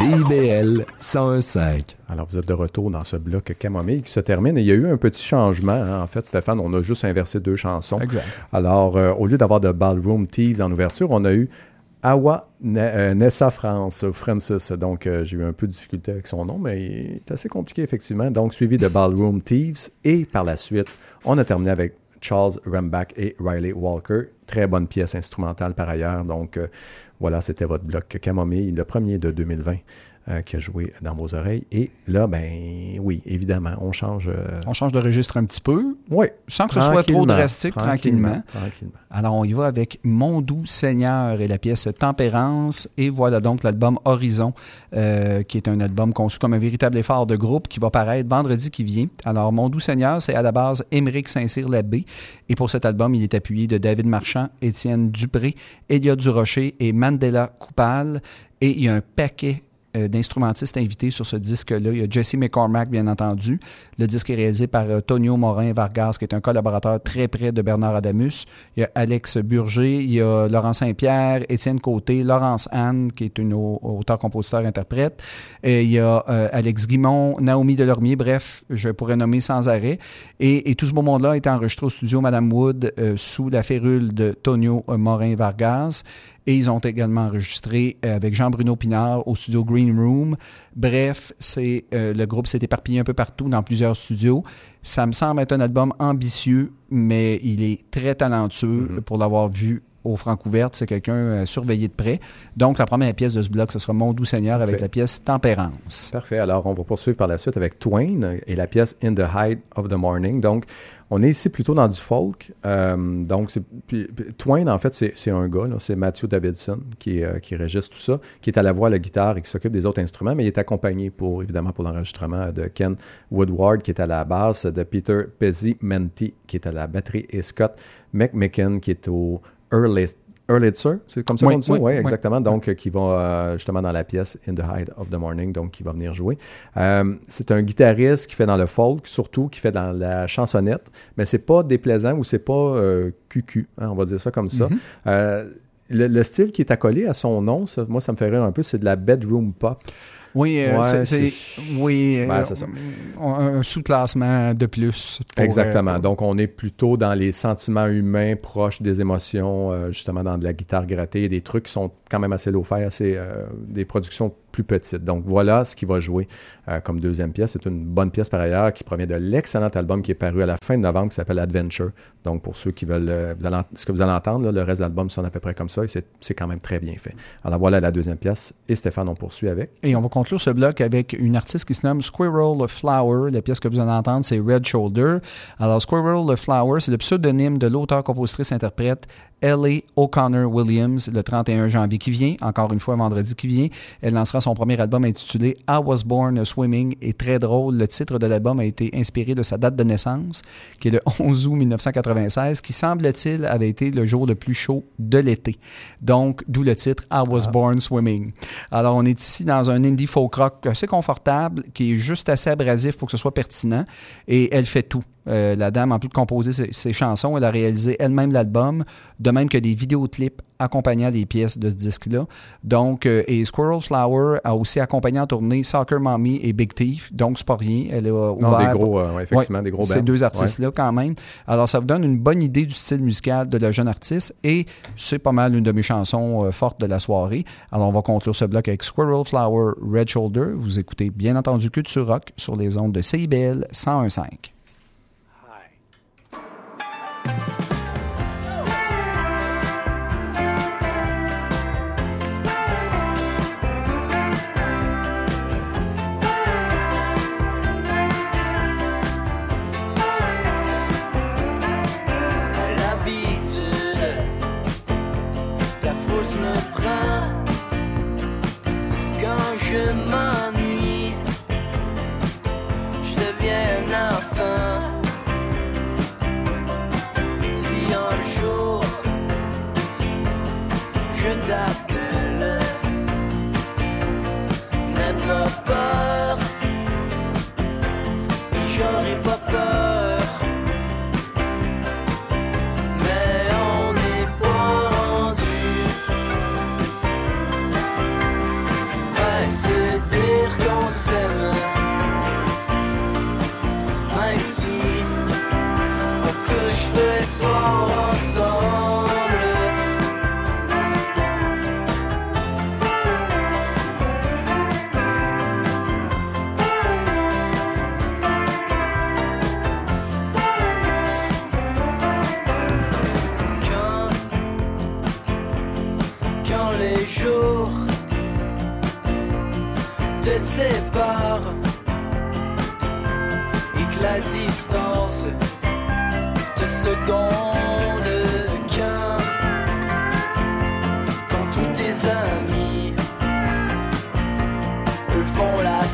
CIBL 101.5. Alors, vous êtes de retour dans ce bloc Camomille qui se termine. Et il y a eu un petit changement. hein. En fait, Stéphane, on a juste inversé deux chansons. Exact. Alors, euh, au lieu d'avoir de Ballroom Thieves en ouverture, on a eu Awa Ne- euh, Nessa France, Francis. Donc, euh, j'ai eu un peu de difficulté avec son nom, mais il est assez compliqué, effectivement. Donc, suivi de Ballroom Thieves. Et par la suite, on a terminé avec Charles Rembach et Riley Walker. Très bonne pièce instrumentale par ailleurs. Donc, euh, voilà, c'était votre bloc Camomille, le premier de 2020 euh, qui a joué dans vos oreilles. Et là, ben oui, évidemment, on change. euh, On change de registre un petit peu, oui, sans que ce soit trop drastique, tranquillement. Tranquillement. Alors, on y va avec Mon doux Seigneur et la pièce Tempérance. Et voilà donc l'album Horizon, euh, qui est un album conçu comme un véritable effort de groupe qui va paraître vendredi qui vient. Alors, Mon doux Seigneur, c'est à la base Émeric Saint-Cyr-Labbé. Et pour cet album, il est appuyé de David Marchand, Étienne Dupré, Elliot Durocher et Mandela Coupal. Et il y a un paquet euh, d'instrumentistes invités sur ce disque-là. Il y a Jesse McCormack, bien entendu. Le disque est réalisé par euh, Tonio Morin Vargas, qui est un collaborateur très près de Bernard Adamus. Il y a Alex Burger, il y a Laurent Saint-Pierre, Étienne Côté, Laurence Anne, qui est une au- auteur-compositeur-interprète. Il y a euh, Alex Guimont, Naomi Delormier, bref, je pourrais nommer sans arrêt. Et, et tout ce beau monde-là été enregistré au studio Madame Wood sous la férule de Tonio euh, Morin Vargas. Et ils ont également enregistré euh, avec Jean-Bruno Pinard au studio Green Room. Bref, c'est euh, le groupe s'est éparpillé un peu partout dans plusieurs studios. Ça me semble être un album ambitieux, mais il est très talentueux pour l'avoir vu au Francouverte. C'est quelqu'un euh, surveillé de près. Donc, la première pièce de ce bloc, ce sera Mon doux Seigneur avec la pièce Tempérance. Parfait. Alors, on va poursuivre par la suite avec Twain et la pièce In the Height of the Morning. Donc, on est ici plutôt dans du folk. Euh, donc, puis- Twain, en fait, c'est c'est un gars, c'est Matthew Davidson qui, euh, qui régisse tout ça, qui est à la voix, à la guitare et qui s'occupe des autres instruments, mais il est accompagné pour, évidemment, pour l'enregistrement de Ken Woodward, qui est à la basse, de Peter Pezzimenti, qui est à la batterie, et Scott McMicken, qui est au early Earlitzer, c'est comme ça Oui, qu'on dit ça? oui, exactement. Donc, euh, qui va euh, justement dans la pièce In the Height of the Morning, donc qui va venir jouer. Euh, c'est un guitariste qui fait dans le folk, surtout, qui fait dans la chansonnette, mais c'est pas déplaisant ou c'est pas cucu, hein, on va dire ça comme ça. Mhm. Euh, le, le style qui est accolé à son nom, ça- moi, ça me fait rire un peu, c'est de la bedroom pop. Oui, euh, Ouais, c'est- oui, euh, Ben, c'est ça. on- un sous-classement de plus. pour, Exactement. euh, Donc, on est plutôt dans les sentiments humains proches des émotions, euh, justement dans de la guitare grattée, des trucs qui sont quand même assez low-fi, assez, euh, des productions plus petites. Donc, voilà ce qui va jouer euh, comme deuxième pièce. C'est une bonne pièce par ailleurs qui provient de l'excellent album qui est paru à la fin de novembre qui s'appelle Adventure. Donc, pour ceux qui veulent, euh, ce que vous allez entendre, le reste de l'album sonne à peu près comme ça et c'est quand même très bien fait. Alors, voilà la deuxième pièce. Et Stéphane, on poursuit avec. Et on va conclure ce bloc avec une artiste qui se nomme Squirrel Flower. La pièce que vous allez entendre, c'est Red Shoulder. Alors, Squirrel Flower, c'est le pseudonyme de l'auteur-compositrice-interprète Ellie O'Connor Williams le 31 janvier qui vient, encore une fois vendredi qui vient. Elle lancera son premier album intitulé I Was Born Swimming et très drôle, le titre de l'album a été inspiré de sa date de naissance, qui est le <laughs> 11 août 1996, qui semble-t-il avait été le jour le plus chaud de l'été. Donc, d'où le titre I Was Born Swimming. Alors, on est ici dans un indie folk rock assez confortable, qui est juste assez abrasif pour que ce soit pertinent, et elle fait tout. Euh, la dame, en plus de composer ses, ses chansons, elle a réalisé elle-même l'album, de même que des vidéoclips accompagnant les pièces de ce disque-là. Donc, euh, et Squirrel Flower a aussi accompagné en tournée Soccer Mommy et Big Thief. Donc, c'est pas rien. Elle a Non, ouvert des gros, euh, ouais, effectivement, des gros ces deux Ouais. artistes-là quand même. Alors, ça vous donne une bonne idée du style musical de la jeune artiste et c'est pas mal une de mes chansons euh, fortes de la soirée. Alors, on va conclure ce bloc avec Squirrel Flower Red Shoulder. Vous écoutez bien entendu Culture Rock sur les ondes de CIBL 101.5. À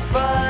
fun.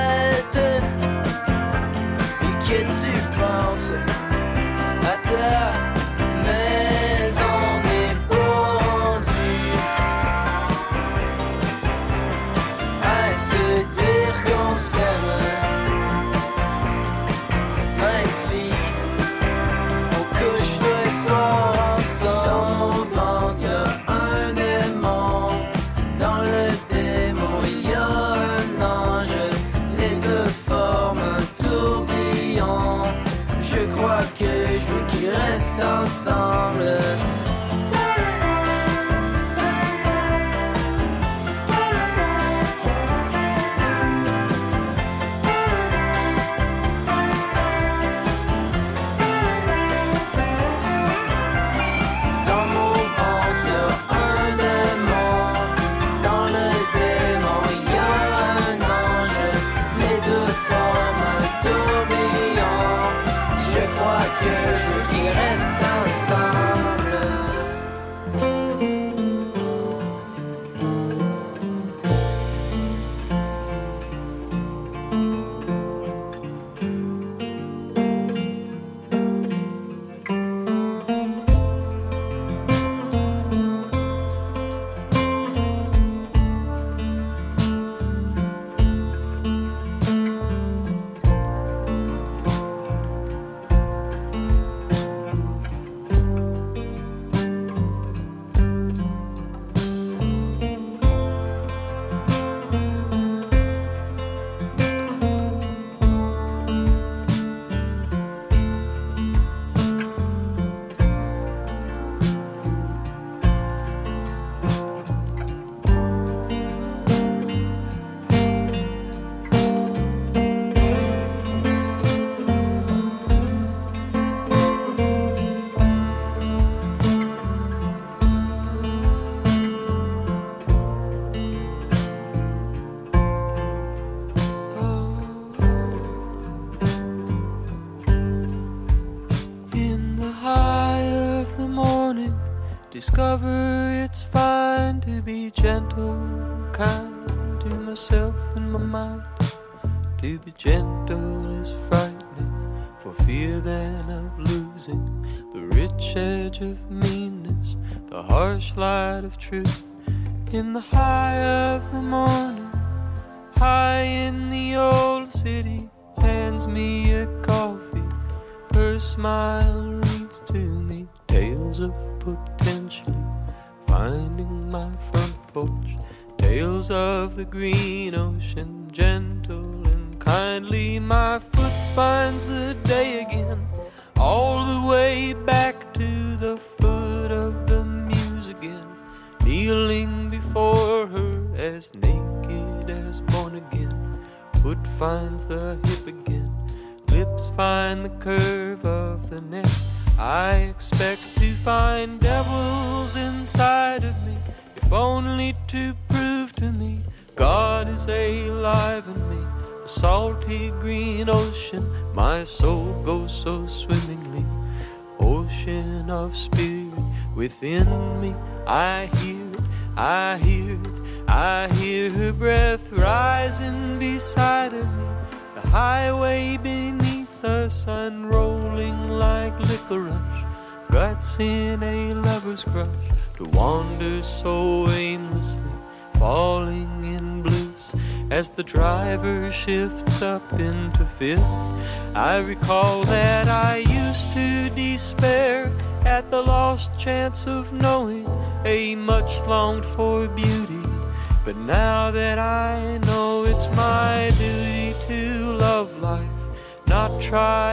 green. I recall that I used to despair at the lost chance of knowing a much longed for beauty. But now that I know it's my duty to love life, not try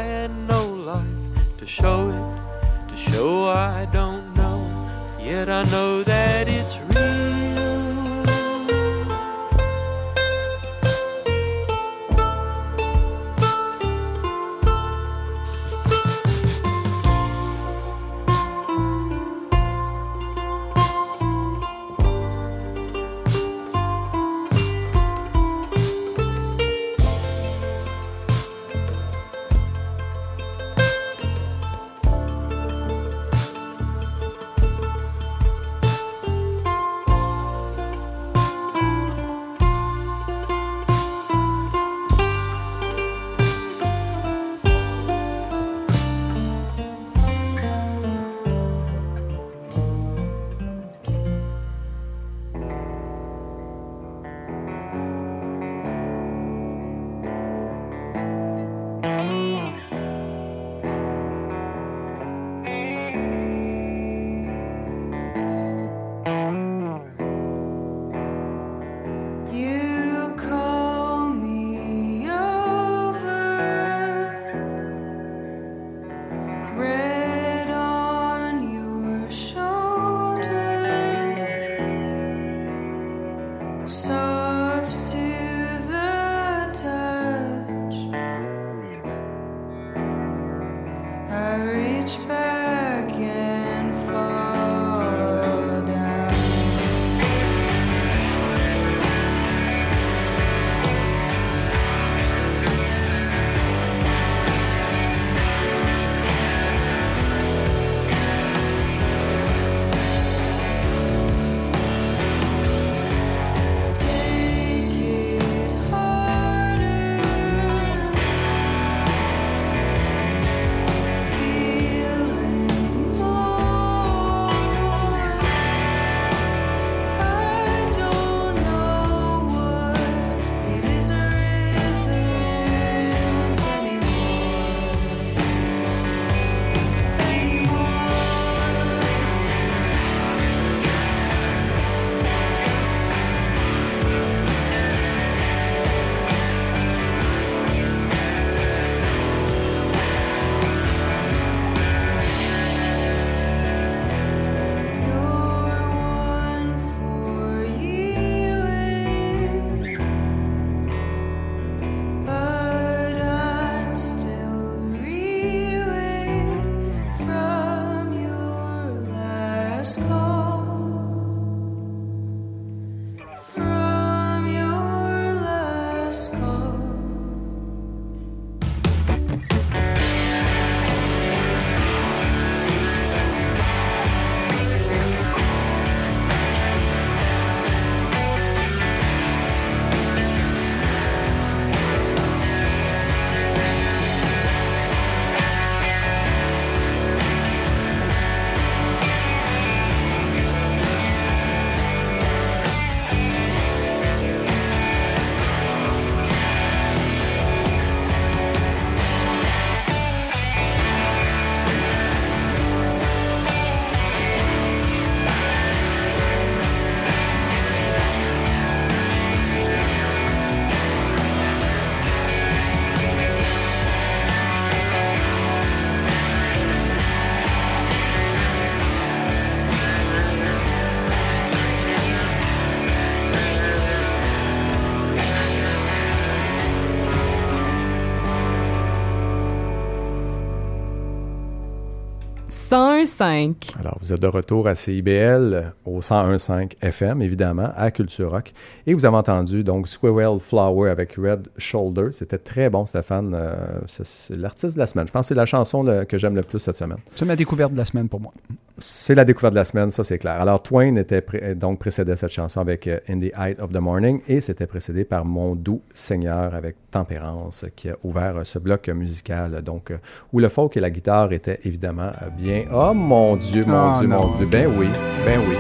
Alors, vous êtes de retour à CIBL au 101.5 FM, évidemment, à Culture Rock. Et vous avez entendu donc Squirrel Flower avec Red Shoulder. C'était très bon, Stéphane. Euh, c'est- c'est l'artiste de la semaine. Je pense que c'est la chanson le- que j'aime le plus cette semaine. C'est ma découverte de la semaine pour moi. C'est la découverte de la semaine, ça c'est clair. Alors, Twain était pré- donc précédait cette chanson avec euh, In the Height of the Morning et c'était précédé par Mon doux Seigneur avec Tempérance qui a ouvert euh, ce bloc musical, donc euh, où le folk et la guitare étaient évidemment euh, bien. Oh mon Dieu, mon Oh, Dieu, mon. Dieu. Ben oui, ben oui.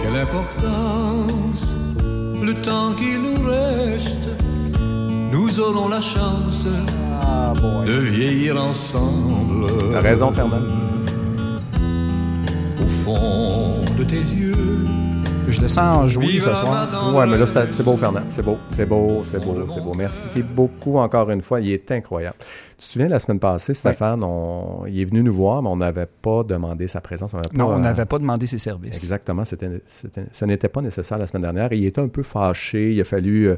Quelle importance, le temps qui nous reste, nous aurons la chance Ah, de vieillir ensemble. T'as raison, Fernand. Au fond de tes yeux, je le sens jouer ce soir. Ouais, mais là, c'est beau, Fernand. C'est beau, c'est beau, c'est beau, c'est beau. Merci beaucoup encore une fois. Il est incroyable. Tu te souviens, la semaine passée, Stéphane, on- il est venu nous voir, mais on n'avait pas demandé sa présence. On avait Non, on euh, n'avait pas demandé ses services. Exactement. Ce n'était pas nécessaire la semaine dernière. Il était un peu fâché. Il a fallu, euh,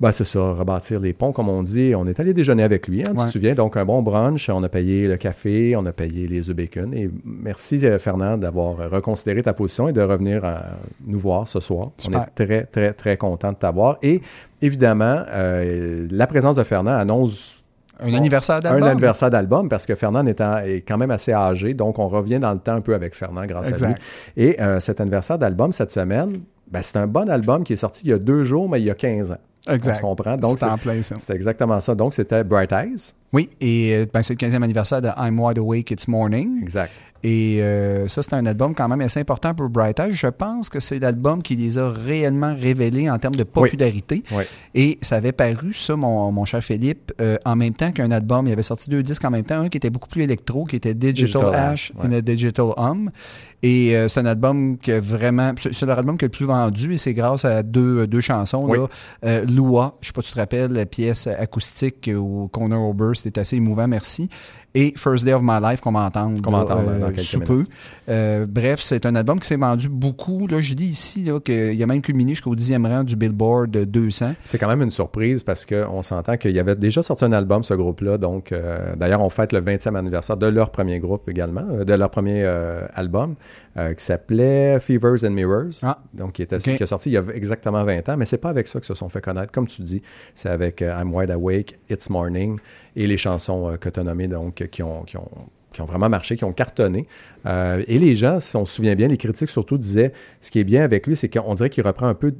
ben, c'est ça, rebâtir les ponts, comme on dit. On est allé déjeuner avec lui, hein, tu te souviens? Donc, un bon brunch. On a payé le café, on a payé les œufs bacon. Et merci, euh, Fernand, d'avoir reconsidéré ta position et de revenir à nous voir ce soir. Super. On est très, très, très content de t'avoir. Et évidemment, euh, la présence de Fernand annonce Un anniversaire d'album. un anniversaire d'album parce que Fernand est, en- est quand même assez âgé, donc on revient dans le temps un peu avec Fernand grâce à lui. Et euh, cet anniversaire d'album cette semaine, ben, c'est un bon album qui est sorti il y a deux jours, mais il y a 15 ans. Exact. On se comprend. Donc, C'est en c'est- plein ça. c'est exactement ça. Donc, c'était Bright Eyes. Oui, et euh, ben, c'est le 15e anniversaire de I'm Wide Awake, It's Morning. Exact. Et euh, ça, c'est un album quand même assez important pour Bright Eyes. Je pense que c'est l'album qui les a réellement révélés en termes de popularité. Oui. Et ça avait paru, ça, mon, mon cher Philippe, euh, en même temps qu'un album. Il avait sorti deux disques en même temps. Un qui était beaucoup plus électro, qui était Digital, Digital Ash Ash, ouais. Digital Hum. Et euh, c'est un album que vraiment... C'est leur album qui est le plus vendu et c'est grâce à deux, deux chansons. Oui. Là. Euh, Lua, je sais pas si tu te rappelles, la pièce acoustique au Corner Ober, c'était assez émouvant, merci. Et First Day of My Life qu'on va entendre, Qu'on va entendre dans euh, quelques sous minutes. peu. Euh, bref, c'est un album qui s'est vendu beaucoup. Là, je dis ici qu'il a même culminé jusqu'au dixième rang du Billboard 200. C'est quand même une surprise parce qu'on s'entend qu'il y avait déjà sorti un album, ce groupe-là. Donc, euh, d'ailleurs, on fête le 20e anniversaire de leur premier groupe également, euh, de leur premier euh, album, euh, qui s'appelait Fevers and Mirrors. Ah. Donc, qui, était, qui est sorti il y a exactement 20 ans. Mais c'est pas avec ça que se sont fait connaître. Comme tu dis, c'est avec euh, I'm Wide Awake, It's Morning et les chansons euh, que tu as nommées, donc, qui ont, qui ont qui ont vraiment marché, qui ont cartonné. Euh, et les gens, si on se souvient bien, les critiques surtout disaient, ce qui est bien avec lui, c'est qu'on dirait qu'il reprend un peu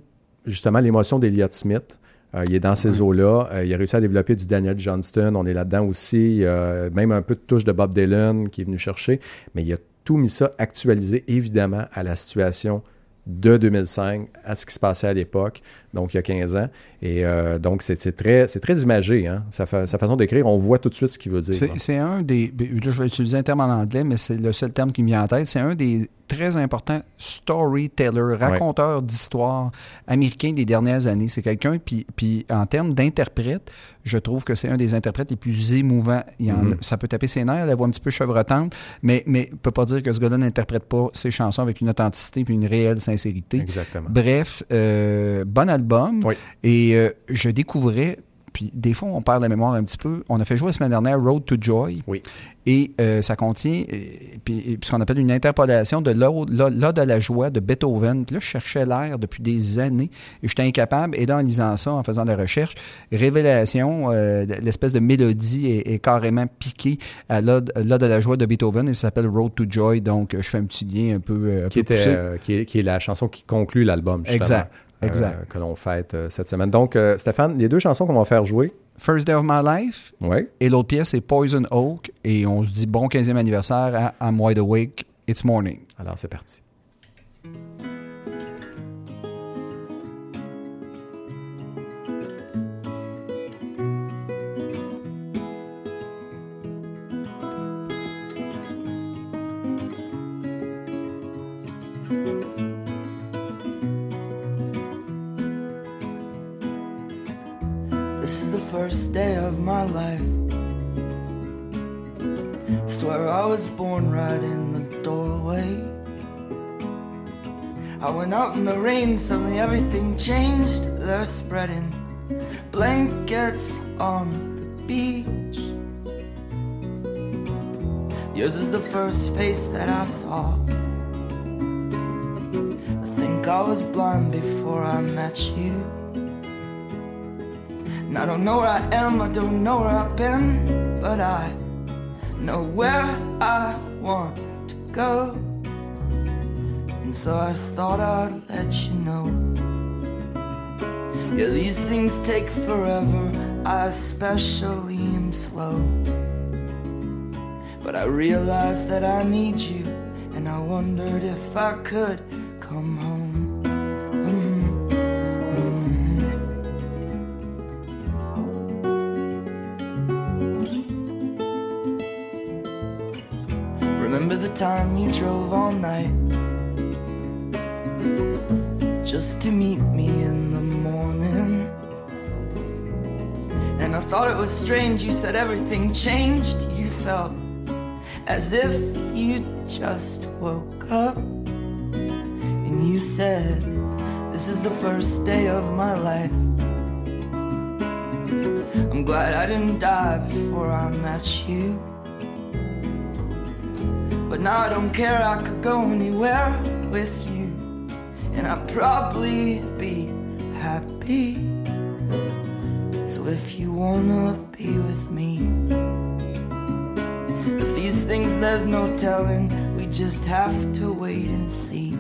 justement l'émotion d'Eliott Smith. Euh, il est dans ces eaux-là. Euh, il a réussi à développer du Daniel Johnston. On est là-dedans aussi. Y même un peu de touche de Bob Dylan qui est venu chercher. Mais il a tout mis ça actualisé, évidemment, à la situation de 2005, à ce qui se passait à l'époque, donc il y a 15 ans. Et euh, donc, c'est très, très imagé, hein? sa, fa- sa façon d'écrire. On voit tout de suite ce qu'il veut dire. C'est un des. Là, je vais utiliser un terme en anglais, mais c'est le seul terme qui me vient en tête. C'est un des très importants storytellers, raconteurs d'histoires américains des dernières années. C'est quelqu'un, puis, puis en termes d'interprète, je trouve que c'est un des interprètes les plus émouvants. Il Mhm. Ça peut taper ses nerfs, la voix un petit peu chevrotante, mais mais ne peut pas dire que ce gars-là n'interprète pas ses chansons avec une authenticité puis une réelle sincérité. Exactement. Bref, euh, bon album. Oui. Et euh, je découvrais, puis des fois on perd la mémoire un petit peu. On a fait jouer la semaine dernière Road to Joy. Oui. Et euh, ça contient euh, et puis ce qu'on appelle une interpolation de l'Ode à la joie de Beethoven. Puis là, je cherchais l'air depuis des années et j'étais incapable. Et là, en lisant ça, en faisant de la recherche, révélation, euh, l'espèce de mélodie est, est carrément piquée à l'Ode à la joie de Beethoven et ça s'appelle Road to Joy. Donc, je fais un petit lien un peu, un qui, peu était, euh, qui, est, qui est la chanson qui conclut l'album. Exact, exact. que l'on fête euh, cette semaine. Donc, euh, Stéphane, les deux chansons qu'on va faire jouer, First Day of My Life oui, Et l'autre pièce, c'est Poison Oak. Et on se dit bon 15e anniversaire à I'm Wide Awake, It's Morning. alors c'est parti. This is the first day of my life. Swear I was born right in the doorway. I went out in the rain, suddenly everything changed. They're spreading blankets on the beach. Yours is the first face that I saw. I think I was blind before I met you. And I don't know where I am, I don't know where I've been, but I know where I want to go. And so I thought I'd let you know. Yeah, these things take forever, I especially am slow. But I realized that I need you, and I wondered if I could come home. Time you drove all night? just to meet me in the morning. And I thought it was strange, you said everything changed. You felt as if you just woke up. And you said, This is the first day of my life. I'm glad I didn't die before I met you. But now I don't care, I could go anywhere with you. And I'd probably be happy. So if you wanna be with me, if these things there's no telling, we just have to wait and see.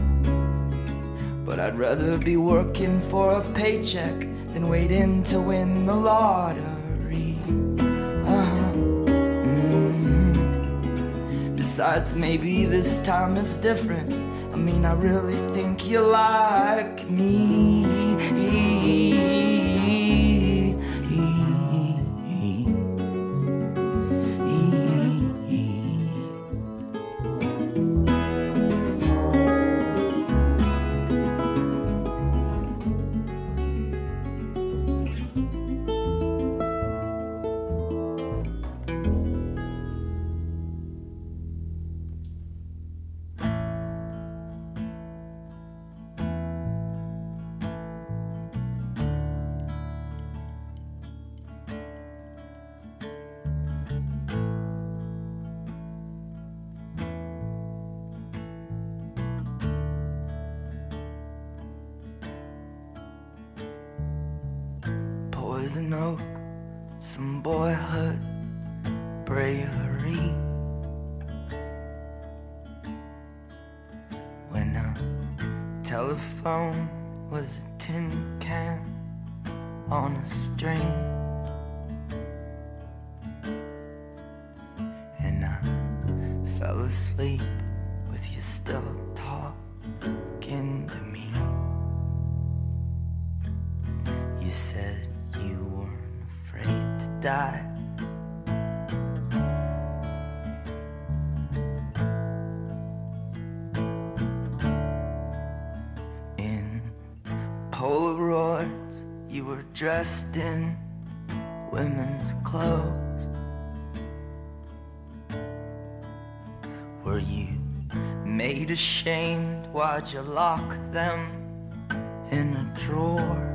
But I'd rather be working for a paycheck than waiting to win the lottery. Besides, maybe this time it's different. I mean, I really think you like me. Dressed in women's clothes. Were you made ashamed? Why'd you lock them in a drawer?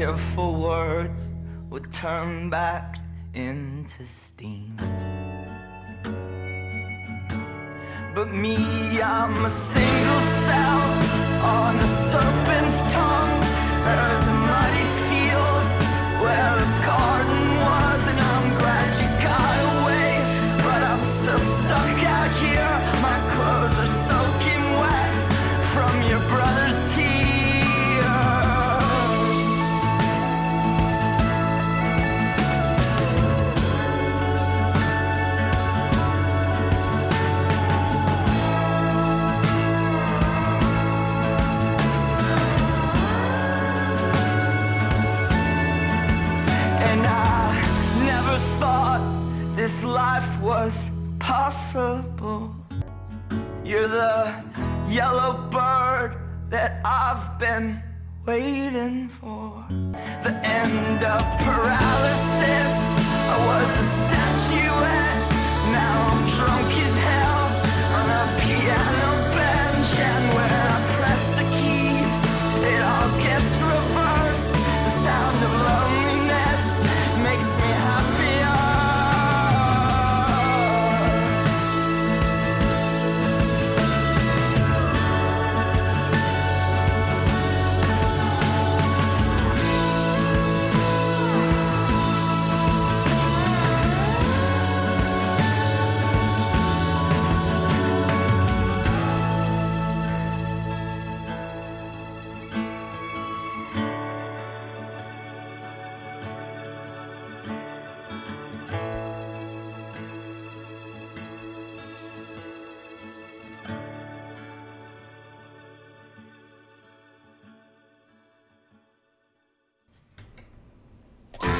Tearful words would turn back into steam. But me, I'm a single cell on a serpent's tongue. There's You're the yellow bird that I've been waiting for. The end of paralysis. I was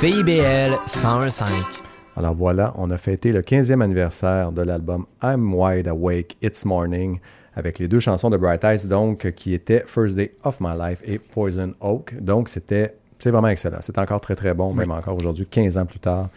CIBL 101.5. Alors voilà, on a fêté le 15e anniversaire de l'album I'm Wide Awake, It's Morning, avec les deux chansons de Bright Eyes, donc, qui étaient First Day of My Life et Poison Oak. Donc, c'était c'est vraiment excellent. C'est encore très, très bon, même encore aujourd'hui, 15 ans plus tard.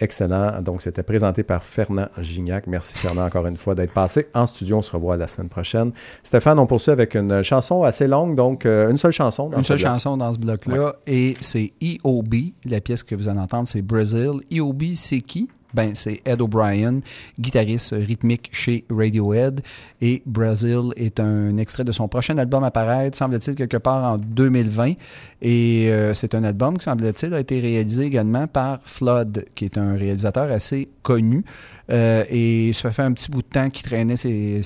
Excellent. Donc, c'était présenté par Fernand Gignac. Merci, Fernand, encore une fois, d'être passé en studio. On se revoit la semaine prochaine. Stéphane, on poursuit avec une chanson assez longue, donc euh, une seule chanson. Dans Une seule bloc. chanson dans ce bloc-là, et c'est EOB. La pièce que vous allez entendre, c'est Brazil. EOB, c'est qui? Ben, c'est Ed O'Brien, guitariste rythmique chez Radiohead. Et Brazil est un extrait de son prochain album à paraître, semble-t-il, quelque part en 2020. Et euh, c'est un album qui, semble-t-il, a été réalisé également par Flood, qui est un réalisateur assez connu. Euh, et ça fait un petit bout de temps qu'il traînait, ses,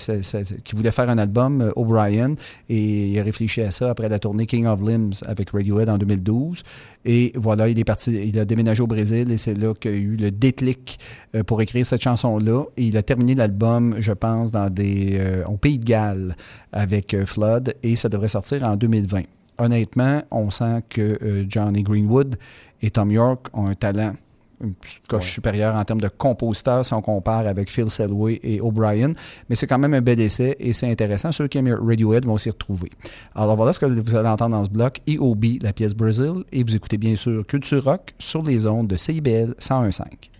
qu'il voulait faire un album, euh, O'Brien, et il a réfléchi à ça après la tournée King of Limbs avec Radiohead en 2012. Et voilà, il est parti, il a déménagé au Brésil et c'est là qu'il y a eu le déclic euh, pour écrire cette chanson-là. Et il a terminé l'album, je pense, dans des, euh, au Pays de Galles avec euh, Flood et ça devrait sortir en 2020. Honnêtement, on sent que euh, Johnny Greenwood et Tom York ont un talent une petite coche supérieure en termes de compositeur si on compare avec Phil Selway et O'Brien. Mais c'est quand même un bel essai et c'est intéressant. Ceux qui aiment Radiohead vont s'y retrouver. Alors voilà ce que vous allez entendre dans ce bloc. EOB, la pièce Brazil. Et vous écoutez bien sûr Culture Rock sur les ondes de CIBL 101.5.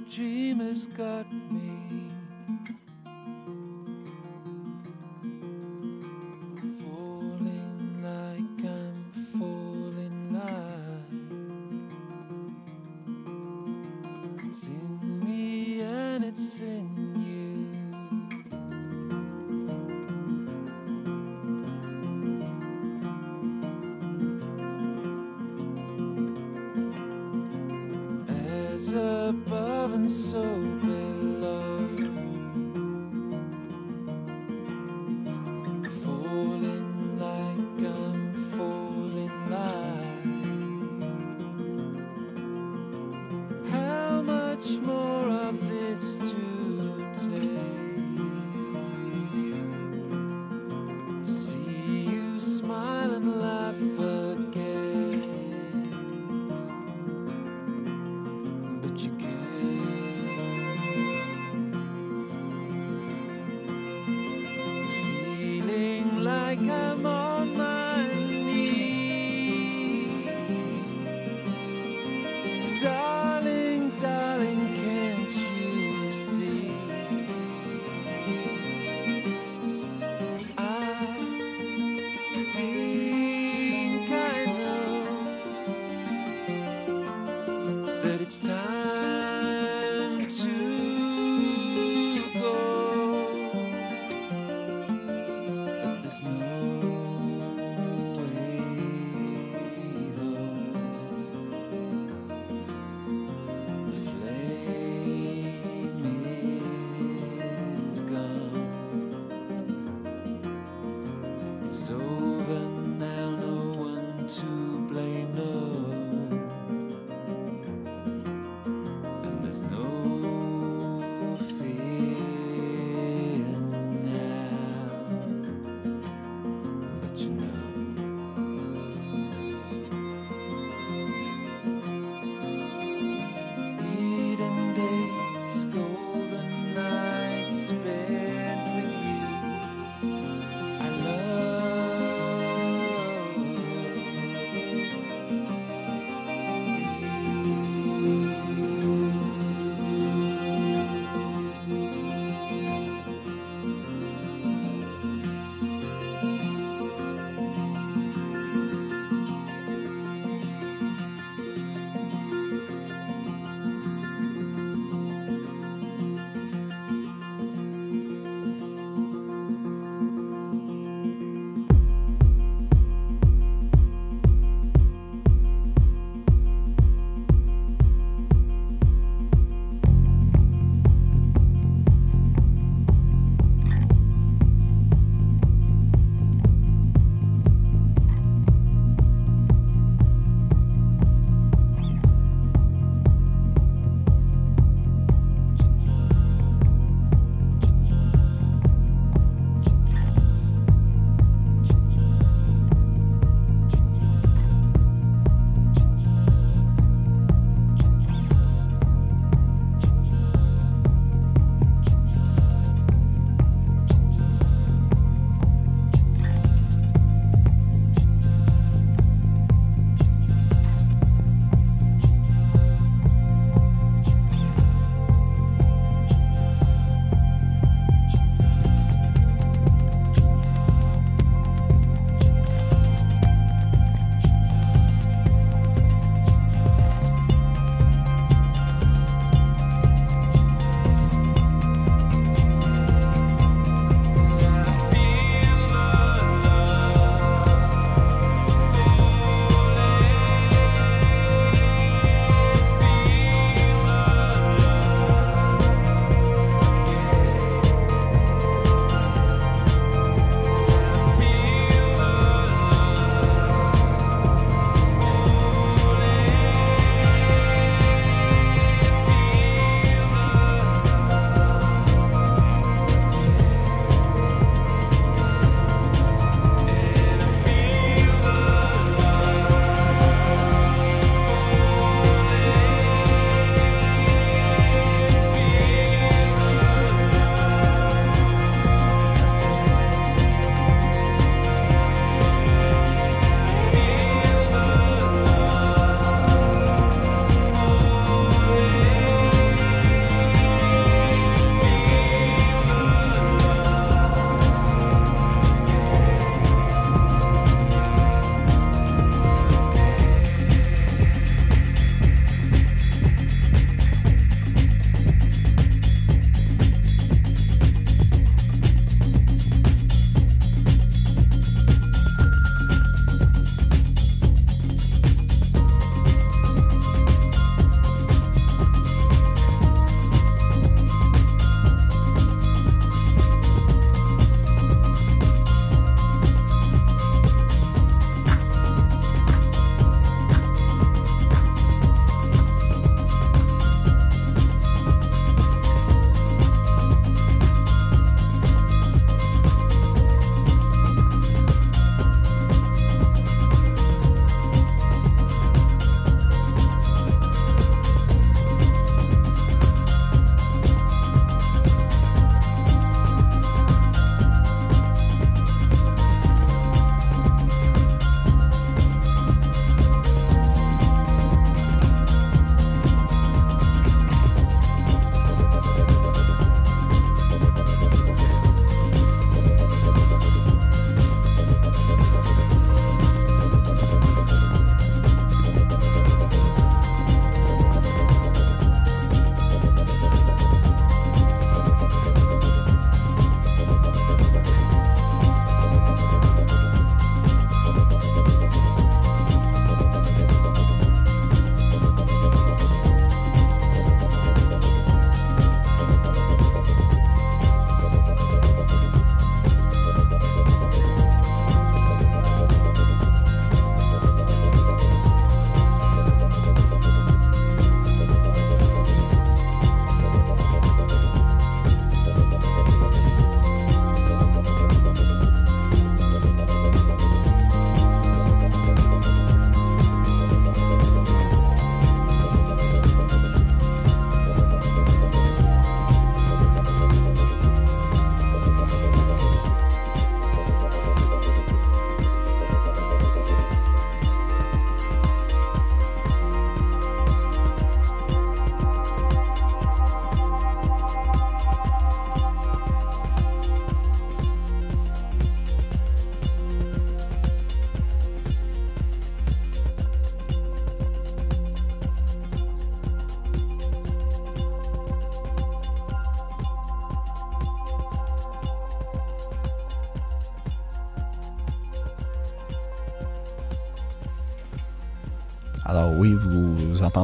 dream has got me. Above and so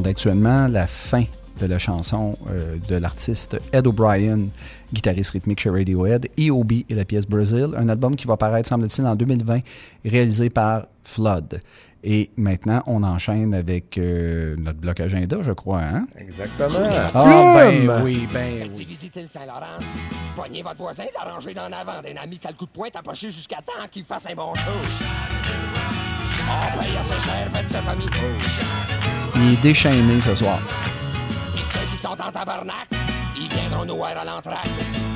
entendez actuellement la fin de la chanson euh, de l'artiste Ed O'Brien, guitariste rythmique chez Radiohead, EOB et la pièce Brazil, un album qui va paraître, semble-t-il, en 2020, réalisé par Flood. Et maintenant, on enchaîne avec euh, notre bloc agenda, je crois. Hein? Exactement. Ah, ben oui, ben oui. visitez le Saint-Laurent, poignez votre voisin, d'arranger d'en avant d'un ami qui a le coup de poing, approchez jusqu'à temps qu'il fasse un bon show. On paye assez cher, faites ça comme il est déchaîné ce soir. Et ceux qui sont en tabarnak, ils viendront nous voir à l'entraque.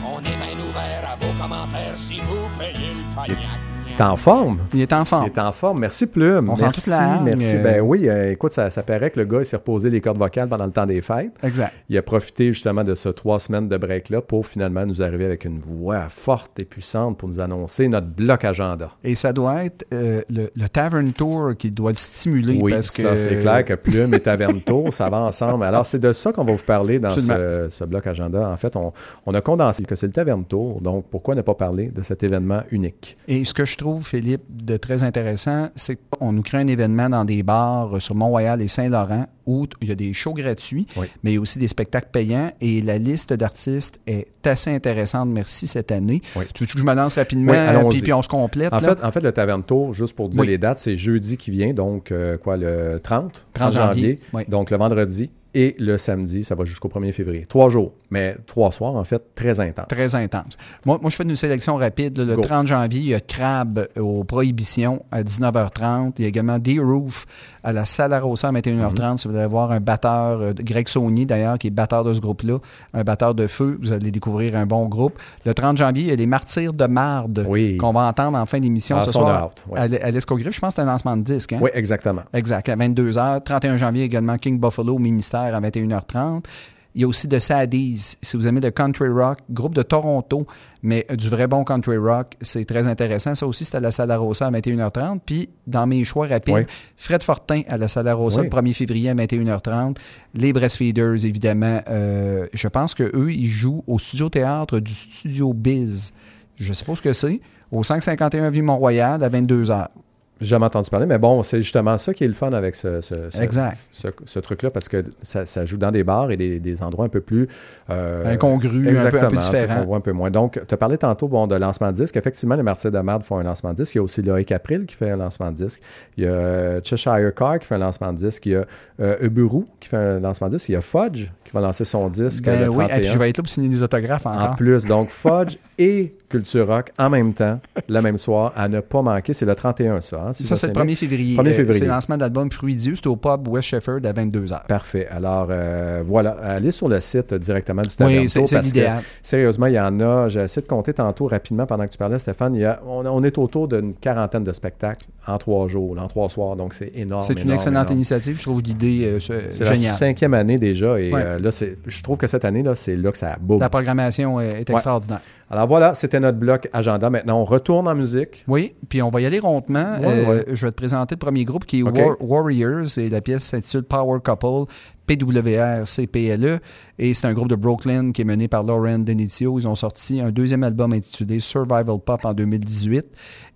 On est bien ouvert à vos commentaires si vous payez le cognac. T'es en forme? Il est en forme. Il est en forme. Merci, Plume. On sent merci, la merci. euh. Ben oui, euh, écoute, ça, ça paraît que le gars, il s'est reposé les cordes vocales pendant le temps des fêtes. Exact. Il a profité justement de ce trois semaines de break-là pour finalement nous arriver avec une voix forte et puissante pour nous annoncer notre bloc agenda. Et ça doit être euh, le, le Tavern Tour qui doit le stimuler. Oui, parce que... ça, c'est clair que Plume et Taverne Tour, <laughs> ça va ensemble. Alors, c'est de ça qu'on va vous parler dans ce, bloc agenda. En fait, on, on a condensé que c'est le Taverne Tour. Donc, pourquoi ne pas parler de cet événement unique? Et ce que je trouve, Philippe, de très intéressant, c'est qu'on nous crée un événement dans des bars euh, sur Mont-Royal et Saint-Laurent où il y a des shows gratuits, Oui. mais il y a aussi des spectacles payants. Et la liste d'artistes est assez intéressante, merci, cette année. Oui. Tu veux que je me lance rapidement, Oui, puis, puis on se complète? En là? fait, en fait, le Taverne Tour, juste pour dire les dates, c'est jeudi qui vient, donc euh, quoi, le 30, 30 janvier, donc le vendredi et le samedi, ça va jusqu'au 1er février. Trois jours, mais trois soirs, en fait, très intenses. Très intense. Moi, moi, je fais une sélection rapide. là. Le Go. 30 janvier, il y a Crab au Prohibition à 19h30. Il y a également D-Roof à la Sala Rossa à 21h30. Mhm. Si vous voulez voir un batteur, euh, Greg Saunier d'ailleurs, qui est batteur de ce groupe-là, un batteur de feu, vous allez découvrir un bon groupe. Le 30 janvier, il y a les Martyrs de Marde Oui. qu'on va entendre en fin d'émission Ah, ce soir out, ouais. à l- à l'Escogriffe. Je pense que c'est un lancement de disque. Hein? Oui, exactement. Exact, à 22h. 31 janvier également, King Buffalo au ministère à 21h30. Il y a aussi de Saddies, si vous aimez de country rock, groupe de Toronto, mais du vrai bon country rock, c'est très intéressant. Ça aussi, c'est à la Sala Rossa à 21h30. Puis, dans mes choix rapides, Oui. Fred Fortin à la Sala Rossa Oui. le 1er février à 21h30. Les Breastfeeders, évidemment. euh, je pense qu'eux, ils jouent au studio théâtre du Studio Biz. Je sais pas ce que c'est. Au 551 Vie Mont-Royal à 22h. J'ai jamais entendu parler, mais bon, c'est justement ça qui est le fun avec ce, ce- ce- Exact. ce, ce truc-là, parce que ça, ça joue dans des bars et des, des endroits un peu plus... euh, Incongru, un peu- un peu exactement, différent. On voit un peu moins. Donc, tu as parlé tantôt bon, de lancement de disque. Effectivement, les Martyrs de Marde font un lancement de disque. Il y a aussi Loïc April qui fait un lancement de disque. Il y a euh, Cheshire Car qui fait un lancement de disque. Il y a euh, Uburu qui fait un lancement de disque. Il y a Fudge qui va lancer son disque Ben le oui, 31. et puis je vais être là pour signer des autographes encore. En plus, donc Fudge <laughs> et Culture Rock en même temps, le même soir, à ne pas manquer. C'est le 31, ça. hein, si ça, c'est le me souviens 1er février. 1er Euh, février. C'est le lancement d'album Fruits Dieu. C'est au pub West Shefford à 22h. Parfait. Alors, euh, voilà. Allez sur le site euh, directement du Oui, Taverne c'est- l'idéal. Sérieusement, il y en a. J'ai essayé de compter tantôt rapidement pendant que tu parlais, Stéphane. Il y a, on, on est autour d'une quarantaine de spectacles en trois jours, en trois soirs. Donc, c'est énorme. C'est une énorme, excellente énorme. initiative. Je trouve l'idée euh, c'est C'est la cinquième année déjà. Et Ouais. euh, là, je trouve que cette année, là, c'est là que ça boum. La programmation est, est Ouais. Alors voilà, c'était notre bloc agenda. Maintenant, on retourne en musique. Oui, puis on va y aller rondement. Ouais, Euh, ouais. Je vais te présenter le premier groupe qui est. War- Warriors et la pièce s'intitule Power Couple. PWR-CPLE. Et c'est un groupe de Brooklyn qui est mené par Lauren Denizio. Ils ont sorti un deuxième album intitulé Survival Pop en 2018.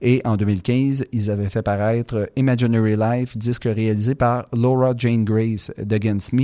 Et en 2015, ils avaient fait paraître Imaginary Life, disque réalisé par Laura Jane Grace d'Against Me.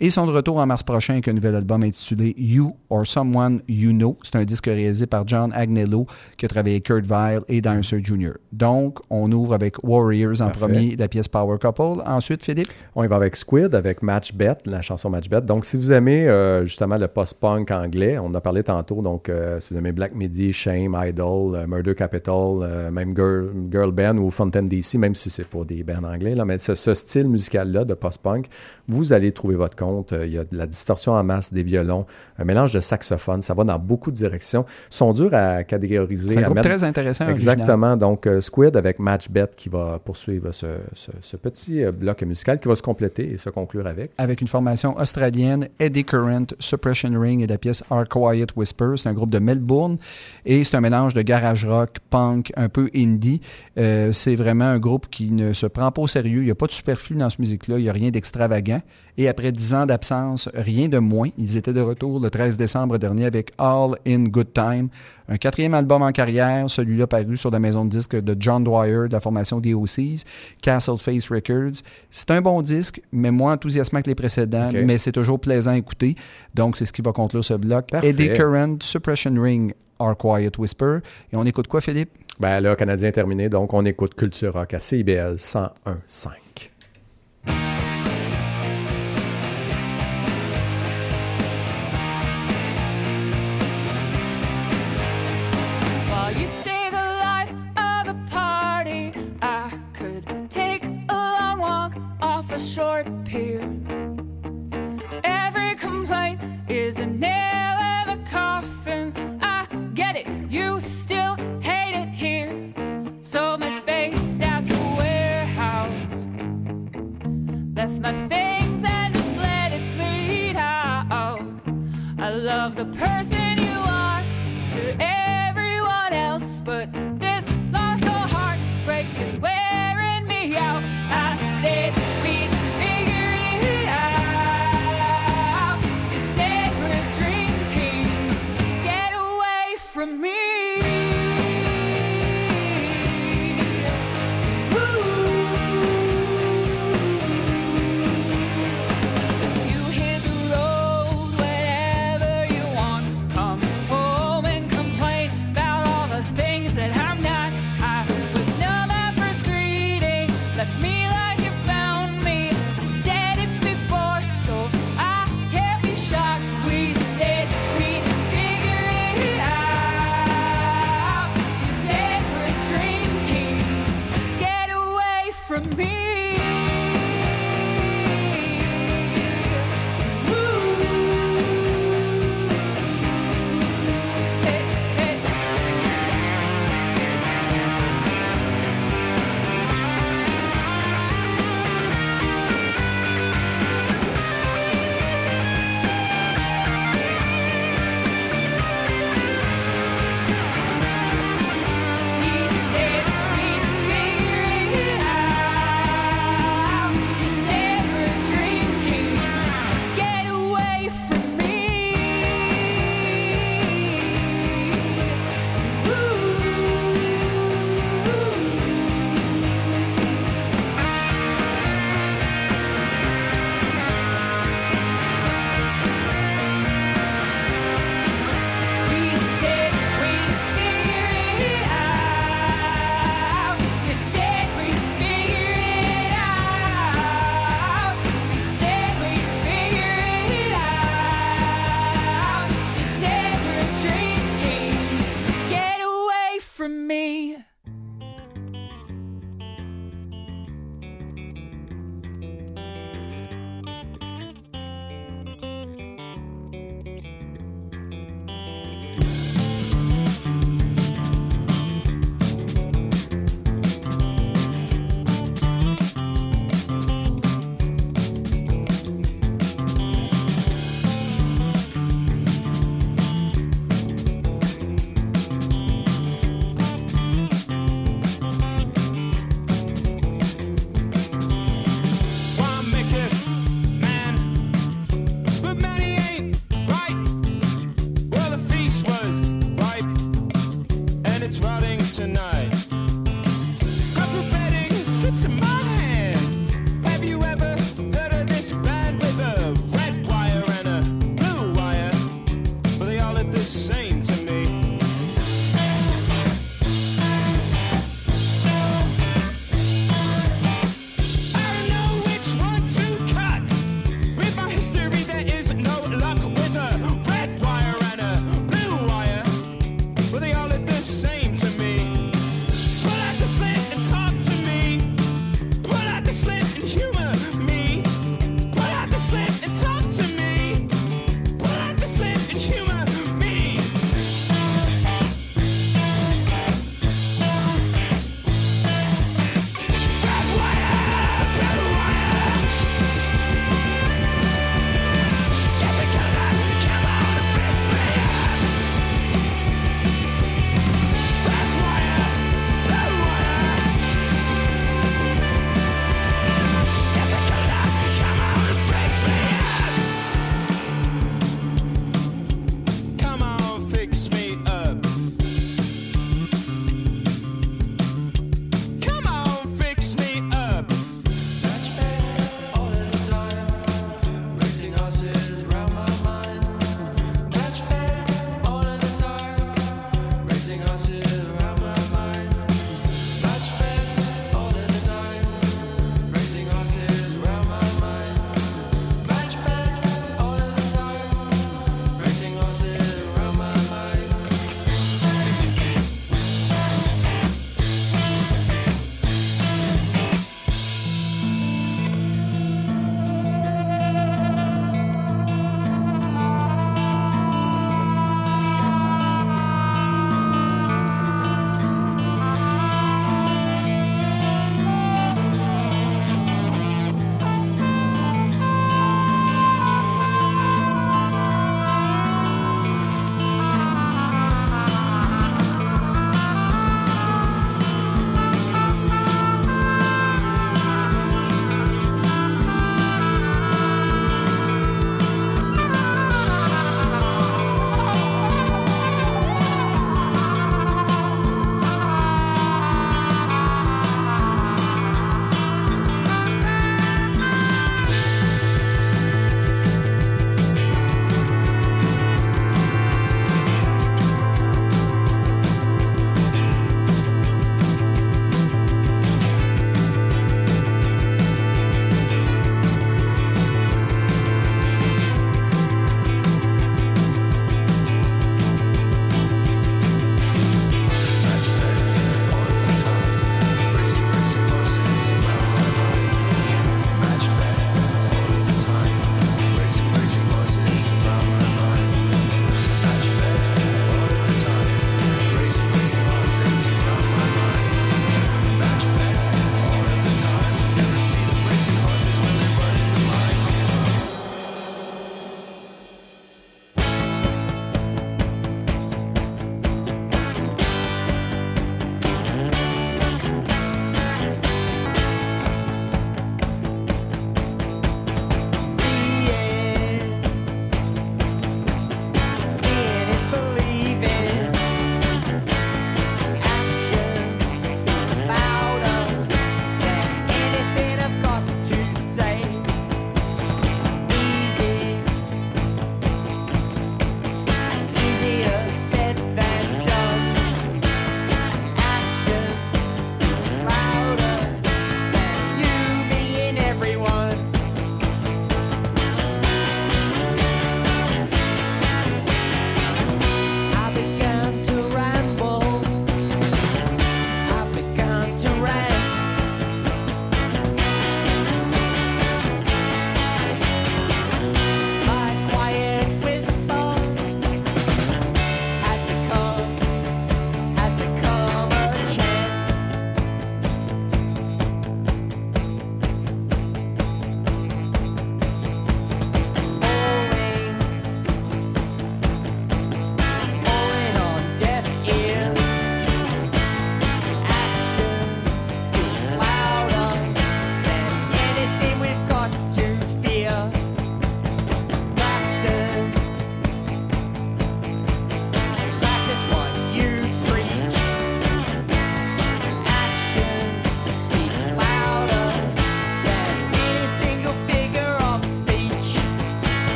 Et ils sont de retour en mars prochain avec un nouvel album intitulé You or Someone You Know. C'est un disque réalisé par John Agnello qui a travaillé avec Kurt Vile et Dinosaur Jr. Donc, on ouvre avec Warriors en Parfait. premier, la pièce Power Couple. Ensuite, Philippe, On y va avec Squid, avec Match Bet, la chanson Match Bet. Donc, si vous aimez euh, justement le post-punk anglais, on en a parlé tantôt. Donc, euh, si vous aimez Black Midi, Shame, Idol, euh, Murder Capital, même Girl, Girl Band ou Fontaine DC, même si c'est pas des bands anglais, là, mais ce, ce style musical-là de post-punk, vous allez trouver votre compte. Il y a de la distorsion en masse, des violons, un mélange de saxophone. Ça va dans beaucoup de directions. Ils sont durs à catégoriser. c'est un groupe très intéressant. original. Exactement. Donc, Squid avec Match Bet qui va poursuivre ce, ce- ce petit bloc musical qui va se compléter et se conclure avec. Avec avec une formation australienne, Eddie Current, Suppression Ring et la pièce Our Quiet Whispers. C'est un groupe de Melbourne et c'est un mélange de garage rock, punk, un peu indie. Euh, c'est vraiment un groupe qui ne se prend pas au sérieux. Il n'y a pas de superflu dans cette musique-là. Il n'y a rien d'extravagant. Et après dix ans d'absence, rien de moins. Ils étaient de retour le 13 décembre dernier avec All in Good Time, un quatrième album en carrière, celui-là paru sur la maison de disques de John Dwyer de la formation DOCs, Castle Face Records. C'est un bon disque, mais moins enthousiasmant que les précédents, mais c'est toujours plaisant à écouter. Donc, c'est ce qui va conclure ce bloc. Parfait. Eddie Current, Suppression Ring, Our Quiet Whisper. Et on écoute quoi, Philippe? Ben là, Canadien terminé, donc on écoute Culture Rock à CIBL 101.5. short pier. Every complaint is a nail in the coffin. I get it, you still hate it here. Sold my space at the warehouse. Left my things and just let it bleed out. I love the person you are to everyone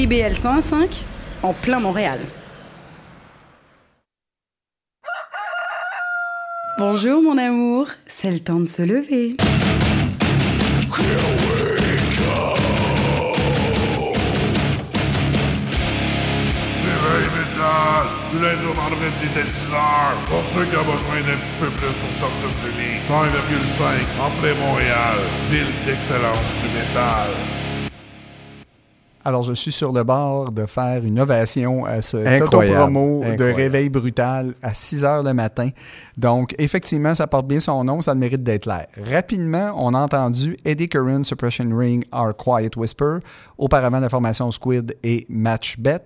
CIBL 105, en plein Montréal. Bonjour mon amour, c'est le temps de se lever. Du lundi au vendredi dès 6 heures. Pour ceux qui ont besoin d'un petit peu plus pour sortir du lit. 100,5 en plein Montréal. Ville d'excellence du métal. Alors, je suis sur le bord de faire une ovation à ce promo de réveil brutal à 6 heures le matin. Donc, effectivement, ça porte bien son nom, ça a le mérite d'être l'air. Rapidement, on a entendu Eddie Curran, Suppression Ring, Our Quiet Whisper, auparavant la formation Squid et Match Bet.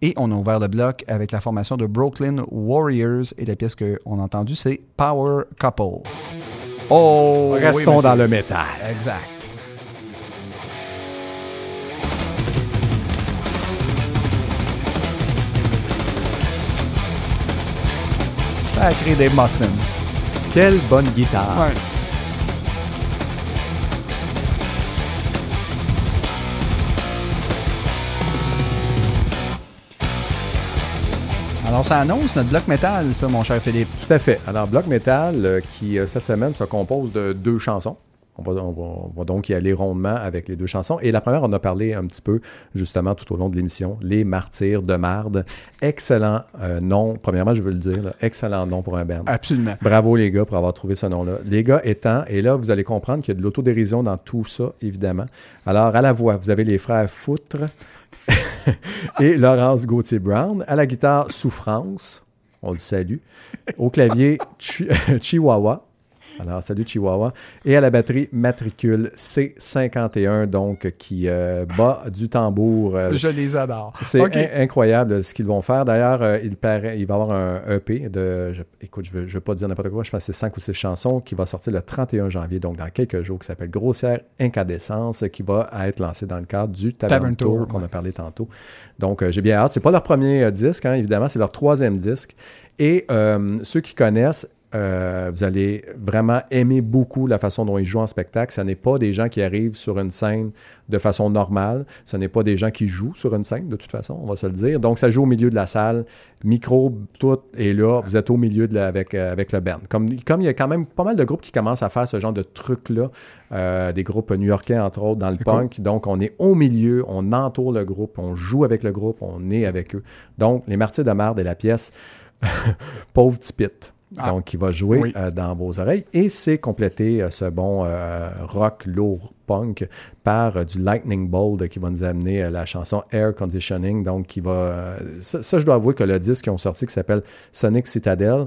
Et on a ouvert le bloc avec la formation de Brooklyn Warriors et la pièce qu'on a entendue, c'est Power Couple. Oh! Restons dans le métal. Exact. Sacré Dave Mustaine. Quelle bonne guitare. Ouais. Alors, ça annonce notre bloc métal, ça, mon cher Philippe. Tout à fait. Alors, Bloc Metal, euh, qui euh, cette semaine se compose de deux chansons. On va, on, va, on va donc y aller rondement avec les deux chansons. Et la première, on a parlé un petit peu, justement, tout au long de l'émission, Les Martyrs de Marde. Excellent euh, nom. Premièrement, je veux le dire, là, excellent nom pour un band. Absolument. Bravo les gars pour avoir trouvé ce nom-là. Les gars étant, et là, vous allez comprendre qu'il y a de l'autodérision dans tout ça, évidemment. Alors, à la voix, vous avez les frères Foutre <laughs> et Laurence Gauthier-Brown. À la guitare, Souffrance. On le salue. Au clavier, Chi- <laughs> Chihuahua. Alors, salut Chihuahua. Et à la batterie, Matricule C51, donc, qui euh, bat du tambour. euh, Je les adore. c'est in- incroyable ce qu'ils vont faire. D'ailleurs, euh, il, paraît, il va y avoir un EP de. je- écoute, je ne veux, pas dire n'importe quoi, je pense que c'est 5 ou 6 chansons qui va sortir le 31 janvier, donc dans quelques jours, qui s'appelle Grossière Incandescence, qui va être lancé dans le cadre du Tavern, Tavern Tour, Tour, qu'on ouais. a parlé tantôt. Donc, j'ai bien hâte. C'est pas leur premier disque, hein, évidemment, c'est leur troisième disque. Et euh, ceux qui connaissent, euh, vous allez vraiment aimer beaucoup la façon dont ils jouent en spectacle. Ce n'est pas des gens qui arrivent sur une scène de façon normale. Ce n'est pas des gens qui jouent sur une scène, de toute façon, on va se le dire. Donc, ça joue au milieu de la salle. Micro, tout est là. Vous êtes au milieu de la- avec, euh, avec le band. Comme, comme il y a quand même pas mal de groupes qui commencent à faire ce genre de trucs-là, euh, des groupes new-yorkais, entre autres, dans le punk. Donc, on est au milieu, on entoure le groupe, on joue avec le groupe, on est avec eux. Donc, Les Martyrs de Marde et la pièce <laughs> Pauvre petit Pit. Ah. Donc, qui va jouer Oui. euh, dans vos oreilles. Et c'est complété euh, ce bon euh, rock lourd punk par du Lightning Bolt qui va nous amener la chanson Air Conditioning. Donc, qui va. ça, ça, je dois avouer que le disque qu'ils ont sorti qui s'appelle Sonic Citadel,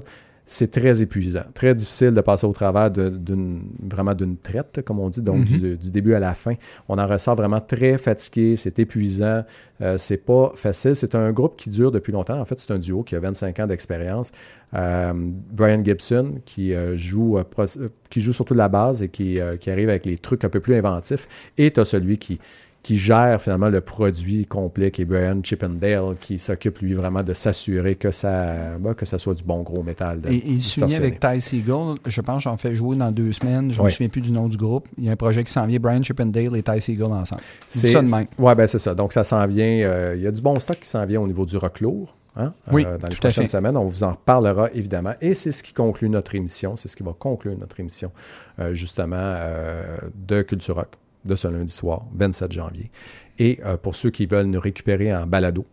c'est très épuisant, très difficile de passer au travers d'une vraiment d'une traite, comme on dit, donc Mhm. du, du début à la fin. On en ressort vraiment très fatigué, c'est épuisant, euh, c'est pas facile. C'est un groupe qui dure depuis longtemps. En fait, c'est un duo qui a 25 ans d'expérience. Euh, Brian Gibson qui euh, joue qui joue surtout de la base et qui, qui arrive avec les trucs un peu plus inventifs. Et tu as celui qui qui gère finalement le produit complet, qui est Brian Chippendale, qui s'occupe lui vraiment de s'assurer que ça, bah, que ça soit du bon gros métal. de- Et, il distorsionné. avec Ty Seagull. Je pense que j'en fais jouer dans deux semaines. Je ne Oui. me souviens plus du nom du groupe. Il y a un projet qui s'en vient, Brian Chippendale et Ty Seagull ensemble. C'est ça de même. Ouais, ben c'est ça. Donc ça s'en vient. euh, Il y a du bon stock qui s'en vient au niveau du rock lourd. hein, Oui, euh, dans les prochaines semaines. On vous en reparlera évidemment. Et c'est ce qui conclut notre émission. C'est ce qui va conclure notre émission, euh, justement, de Culture Rock de ce lundi soir, 27 janvier. Et euh, pour ceux qui veulent nous récupérer en balado,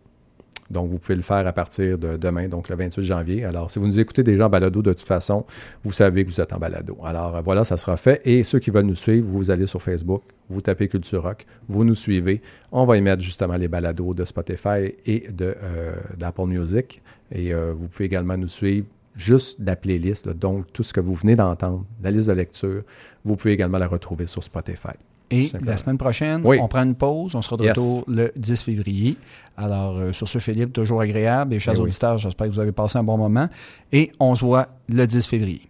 donc, vous pouvez le faire à partir de demain, donc le 28 janvier. Alors, si vous nous écoutez déjà en balado, de toute façon, vous savez que vous êtes en balado. Alors, euh, voilà, ça sera fait. Et ceux qui veulent nous suivre, vous allez sur Facebook, vous tapez Culture Rock, vous nous suivez. On va y mettre justement les balados de Spotify et euh, d'Apple Music. Et vous pouvez également nous suivre juste la playlist, donc tout ce que vous venez d'entendre, la liste de lecture, vous pouvez également la retrouver sur Spotify. Et la semaine prochaine, Oui. on prend une pause. On sera de Yes. retour le 10 février. Alors, euh, sur ce, Philippe, toujours agréable. Et chers Eh oui. auditeurs, j'espère que vous avez passé un bon moment. Et on se voit le 10 février.